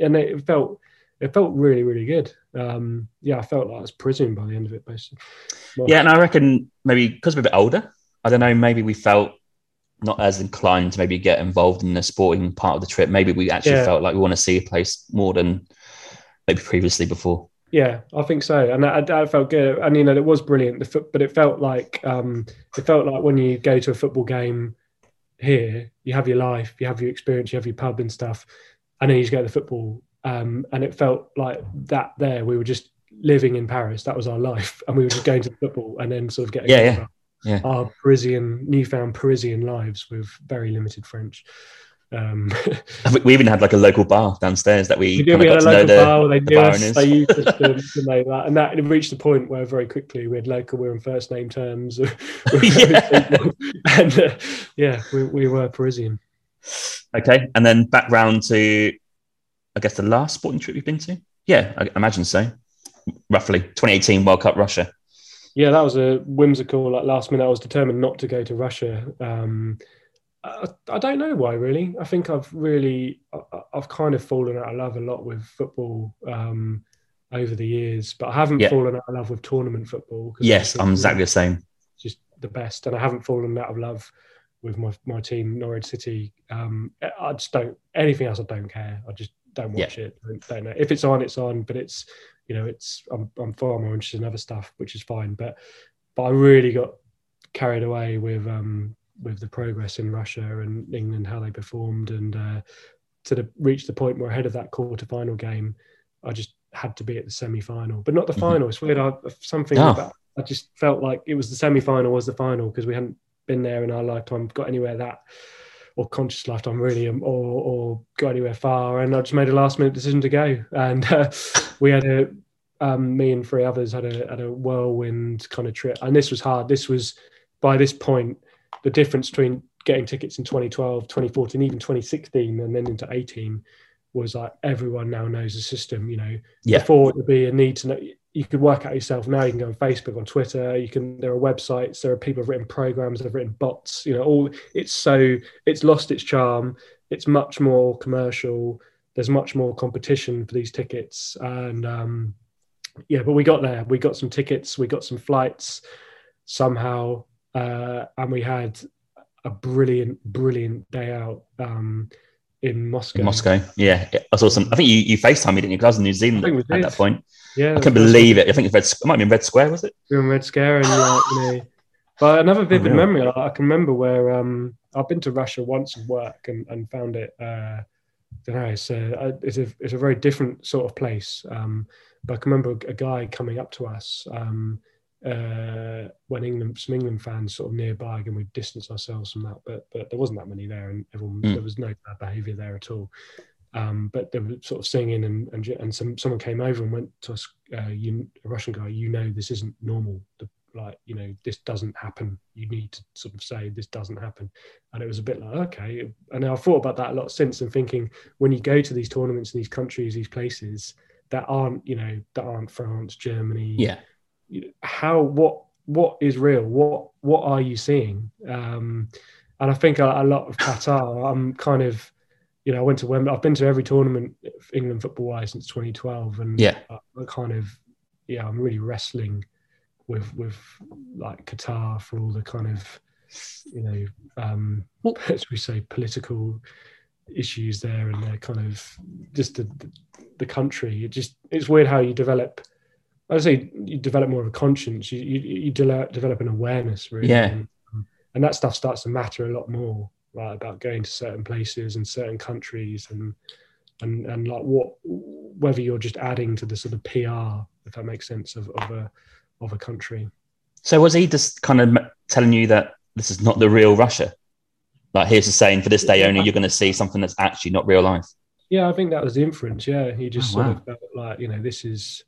and it felt it felt really really good. Um, yeah, I felt like I was Parisian by the end of it, basically. Well, yeah, and I reckon maybe because we're a bit older, I don't know, maybe we felt not as inclined to maybe get involved in the sporting part of the trip. Maybe we actually yeah. felt like we want to see a place more than maybe previously before. Yeah, I think so, and I, I felt good. And you know, it was brilliant. The foot, but it felt like um, it felt like when you go to a football game here, you have your life, you have your experience, you have your pub and stuff, and then you just go to the football um, and it felt like that. There, we were just living in Paris. That was our life, and we were just going to football and then sort of getting yeah, yeah. Yeah. our Parisian, newfound Parisian lives with very limited French. Um, *laughs* we even had like a local bar downstairs that we, we did. We had a local the, bar. They knew us. They used us *laughs* to, to know that, and that it reached the point where very quickly we had local. We were in first name terms, *laughs* yeah. and uh, yeah, we, we were Parisian. Okay, and then back round to, I guess the last sporting trip you've been to. Yeah, I imagine so. Roughly 2018 World Cup Russia. Yeah, that was a whimsical. Like last minute, I was determined not to go to Russia. Um, I, I, don't know why really. I think I've really I, have kind of fallen out of love a lot with football um, over the years, but I haven't yeah. fallen out of love with tournament football. Yes, I'm exactly the same. Just the best, and I haven't fallen out of love with my my team Norwich City. Um, I just don't anything else. I don't care. I just don't watch yeah. it. Don't, don't know if it's on. It's on, but it's you know it's I'm I'm far more interested in other stuff, which is fine. But but I really got carried away with um with the progress in Russia and England, how they performed, and uh, to the, reach the point where ahead of that quarter final game, I just had to be at the semi final, but not the mm-hmm. final. It's weird. I, something oh. about I just felt like it was the semi final was the final because we hadn't been there in our lifetime, got anywhere that or conscious lifetime really, um, or or got anywhere far. And I just made a last minute decision to go, and uh, *laughs* we had a um, me and three others had a had a whirlwind kind of trip, and this was hard. This was by this point the difference between getting tickets in 2012, 2014, even 2016, and then into 18 was like everyone now knows the system. You know, yeah. before it would be a need to know. You could work out yourself. Now you can go on Facebook, on Twitter. You can. There are websites. There are people have written programs. They've written bots. You know, all. It's so. It's lost its charm. It's much more commercial. There's much more competition for these tickets, and um, yeah. But we got there. We got some tickets. We got some flights. Somehow uh, and we had a brilliant, brilliant day out um, in Moscow. Moscow, yeah, I saw some. I think you you Facetime me, didn't you? Because I was in New Zealand at that point. Yeah, I can't believe it. I think it, Red, it might be in Red Square, was it? We were in Red Square, and like, you know, but another vivid oh, memory. I can remember where um, I've been to Russia once at work and, and found it. Uh, I don't know. It's a, it's a it's a very different sort of place. Um, but I can remember a guy coming up to us. Um, uh, when England, some England fans sort of nearby, and we distanced ourselves from that. But but there wasn't that many there, and everyone mm. there was no bad behaviour there at all. Um, but they were sort of singing, and and, and some someone came over and went to us, uh, you, a Russian guy, you know, this isn't normal. The, like you know, this doesn't happen. You need to sort of say this doesn't happen. And it was a bit like okay. And I've thought about that a lot since, and thinking when you go to these tournaments in these countries, these places that aren't you know that aren't France, Germany, yeah how what what is real? What what are you seeing? Um and i think a, a, lot of qatar i'm kind of you know i went to wembley i've been to every tournament england football wise since 2012 and yeah. I, I kind of yeah i'm really wrestling with with like qatar for all the kind of you know um *laughs* as we say political issues there and they're kind of just the, the country. It just it's weird how you develop I would say you develop more of a conscience. You you, you develop, develop an awareness, really. Yeah. And, um, and, that stuff starts to matter a lot more, right? About going to certain places and certain countries, and and and like what whether you're just adding to the sort of PR, if that makes sense, of of a of a country. So was he just kind of telling you that this is not the real Russia? Like here's the saying for this day only, you're going to see something that's actually not real life. Yeah, I think that was the inference. Yeah, he just oh, sort wow. of felt like you know this is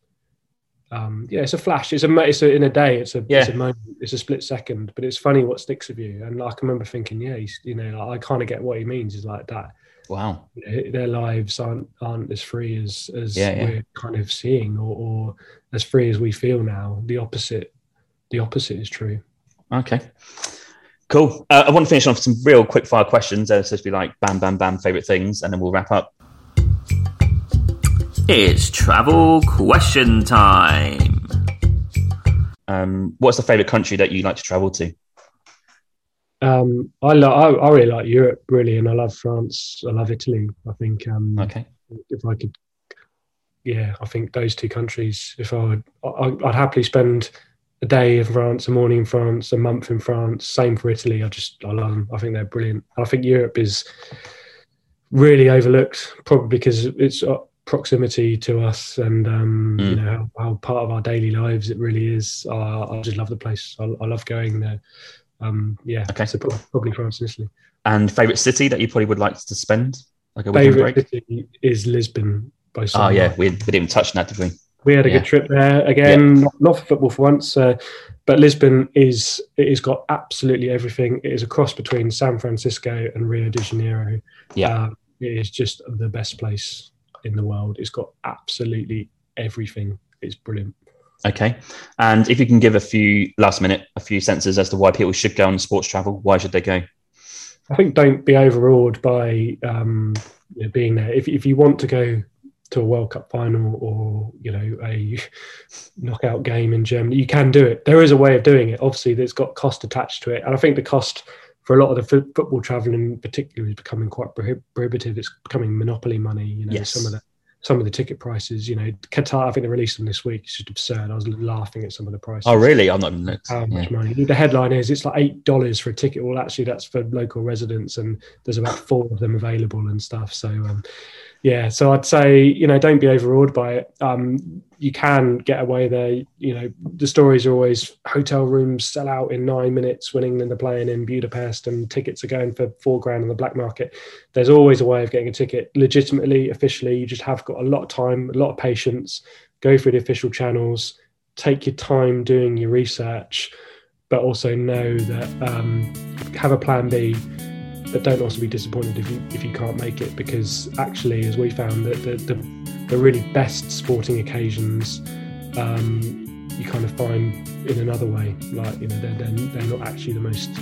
um, yeah, it's a flash. It's a it's a, in a day. It's a yeah. it's a moment. It's a split second, but it's funny what sticks with you. And I can remember thinking, yeah, he's, you know, like, I kind of get what he means. Is like that. Wow, their lives aren't aren't as free as as yeah, yeah. we're kind of seeing, or, or as free as we feel now. The opposite, the opposite is true. Okay. Cool. Uh, I want to finish off some real quick fire questions. They're supposed to be like bam, bam, bam, favorite things, and then we'll wrap up. It's travel question time. Um, what's the favorite country that you like to travel to? Um, I, lo- I, I really like Europe, really, and I love France. I love Italy. I think. Um, okay. If I could, yeah, I think those two countries. If I would, I, I'd happily spend a day in France, a morning in France, a month in France. Same for Italy. I just I love them. I think they're brilliant. I think Europe is really overlooked, probably because it's uh, proximity to us and um, mm. you know how, how, part of our daily lives it really is. Uh, I just love the place. I, I love going there. Um, yeah. Okay. So probably, France and Italy. And favorite city that you probably would like to spend like a favorite city is Lisbon. By oh yeah, we, we didn't even touch on that, did we? We had a yeah. good trip there again, yeah. not, not, for football for once, uh, but Lisbon is it has got absolutely everything. It is a cross between San Francisco and Rio de Janeiro. Yeah, um, it is just the best place in the world. It's got absolutely everything. It's brilliant. Okay, and if you can give a few last minute, a few senses as to why people should go on sports travel, why should they go? I think don't be overawed by um, you know, being there. If if you want to go to a World Cup final or you know a *laughs* knockout game in Germany. You can do it. There is a way of doing it. Obviously, there's got cost attached to it, and I think the cost for a lot of the f- football traveling, in particular, is becoming quite prohibitive. It's becoming monopoly money. You know, yes. some of the some of the ticket prices. You know, Qatar. I think they released them this week. It's just absurd. I was laughing at some of the prices. Oh, really? I'm not. How much yeah. money? The headline is it's like eight dollars for a ticket. Well, actually, that's for local residents, and there's about four of them available and stuff. So, um, yeah, so I'd say you know don't be overawed by it. Um, you can get away there. You know the stories are always hotel rooms sell out in nine minutes when England are playing in Budapest, and tickets are going for four grand on the black market. There's always a way of getting a ticket legitimately, officially. You just have got a lot of time, a lot of patience. Go through the official channels. Take your time doing your research, but also know that um, have a plan B but don't also be disappointed if you if you can't make it because actually, as we found, that the, the, the really best sporting occasions um, you kind of find in another way. Like you know, they're, they're they're not actually the most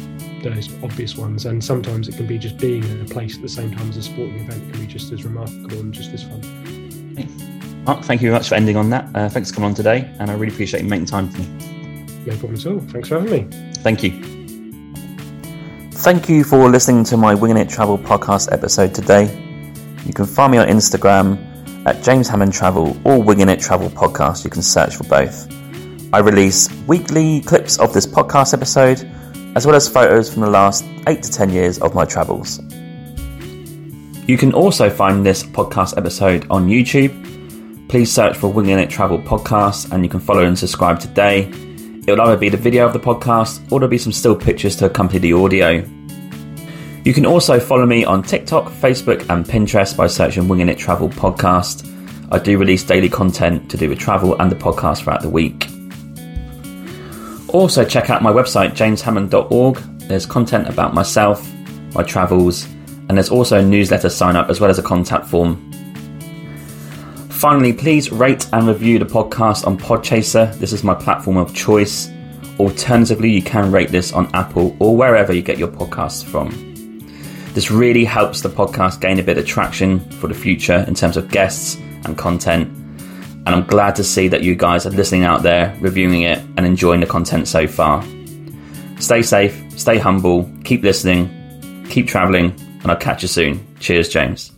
the most obvious ones, and sometimes it can be just being in a place at the same time as a sporting event can be just as remarkable and just as fun. Mark, thank you very much for ending on that. Uh, thanks for coming on today, and I really appreciate you making time for me. No problem at all. Thanks for having me. Thank you. Thank you for listening to my Winging It Travel podcast episode today. You can find me on Instagram at James Hammond Travel or Winging It Travel Podcast. You can search for both. I release weekly clips of this podcast episode, as well as photos from the last 8 to 10 years of my travels. You can also find this podcast episode on YouTube. Please search for Winging It Travel Podcast and you can follow and subscribe today. It'll either be the video of the podcast or there'll be some still pictures to accompany the audio. You can also follow me on TikTok, Facebook, and Pinterest by searching Winging It Travel Podcast. I do release daily content to do with travel and the podcast throughout the week. Also, check out my website, jameshammond.org. There's content about myself, my travels, and there's also a newsletter sign up as well as a contact form Finally, please rate and review the podcast on Podchaser. This is my platform of choice. Alternatively, you can rate this on Apple or wherever you get your podcasts from. This really helps the podcast gain a bit of traction for the future in terms of guests and content. And I'm glad to see that you guys are listening out there, reviewing it, and enjoying the content so far. Stay safe, stay humble, keep listening, keep traveling, and I'll catch you soon. Cheers, James.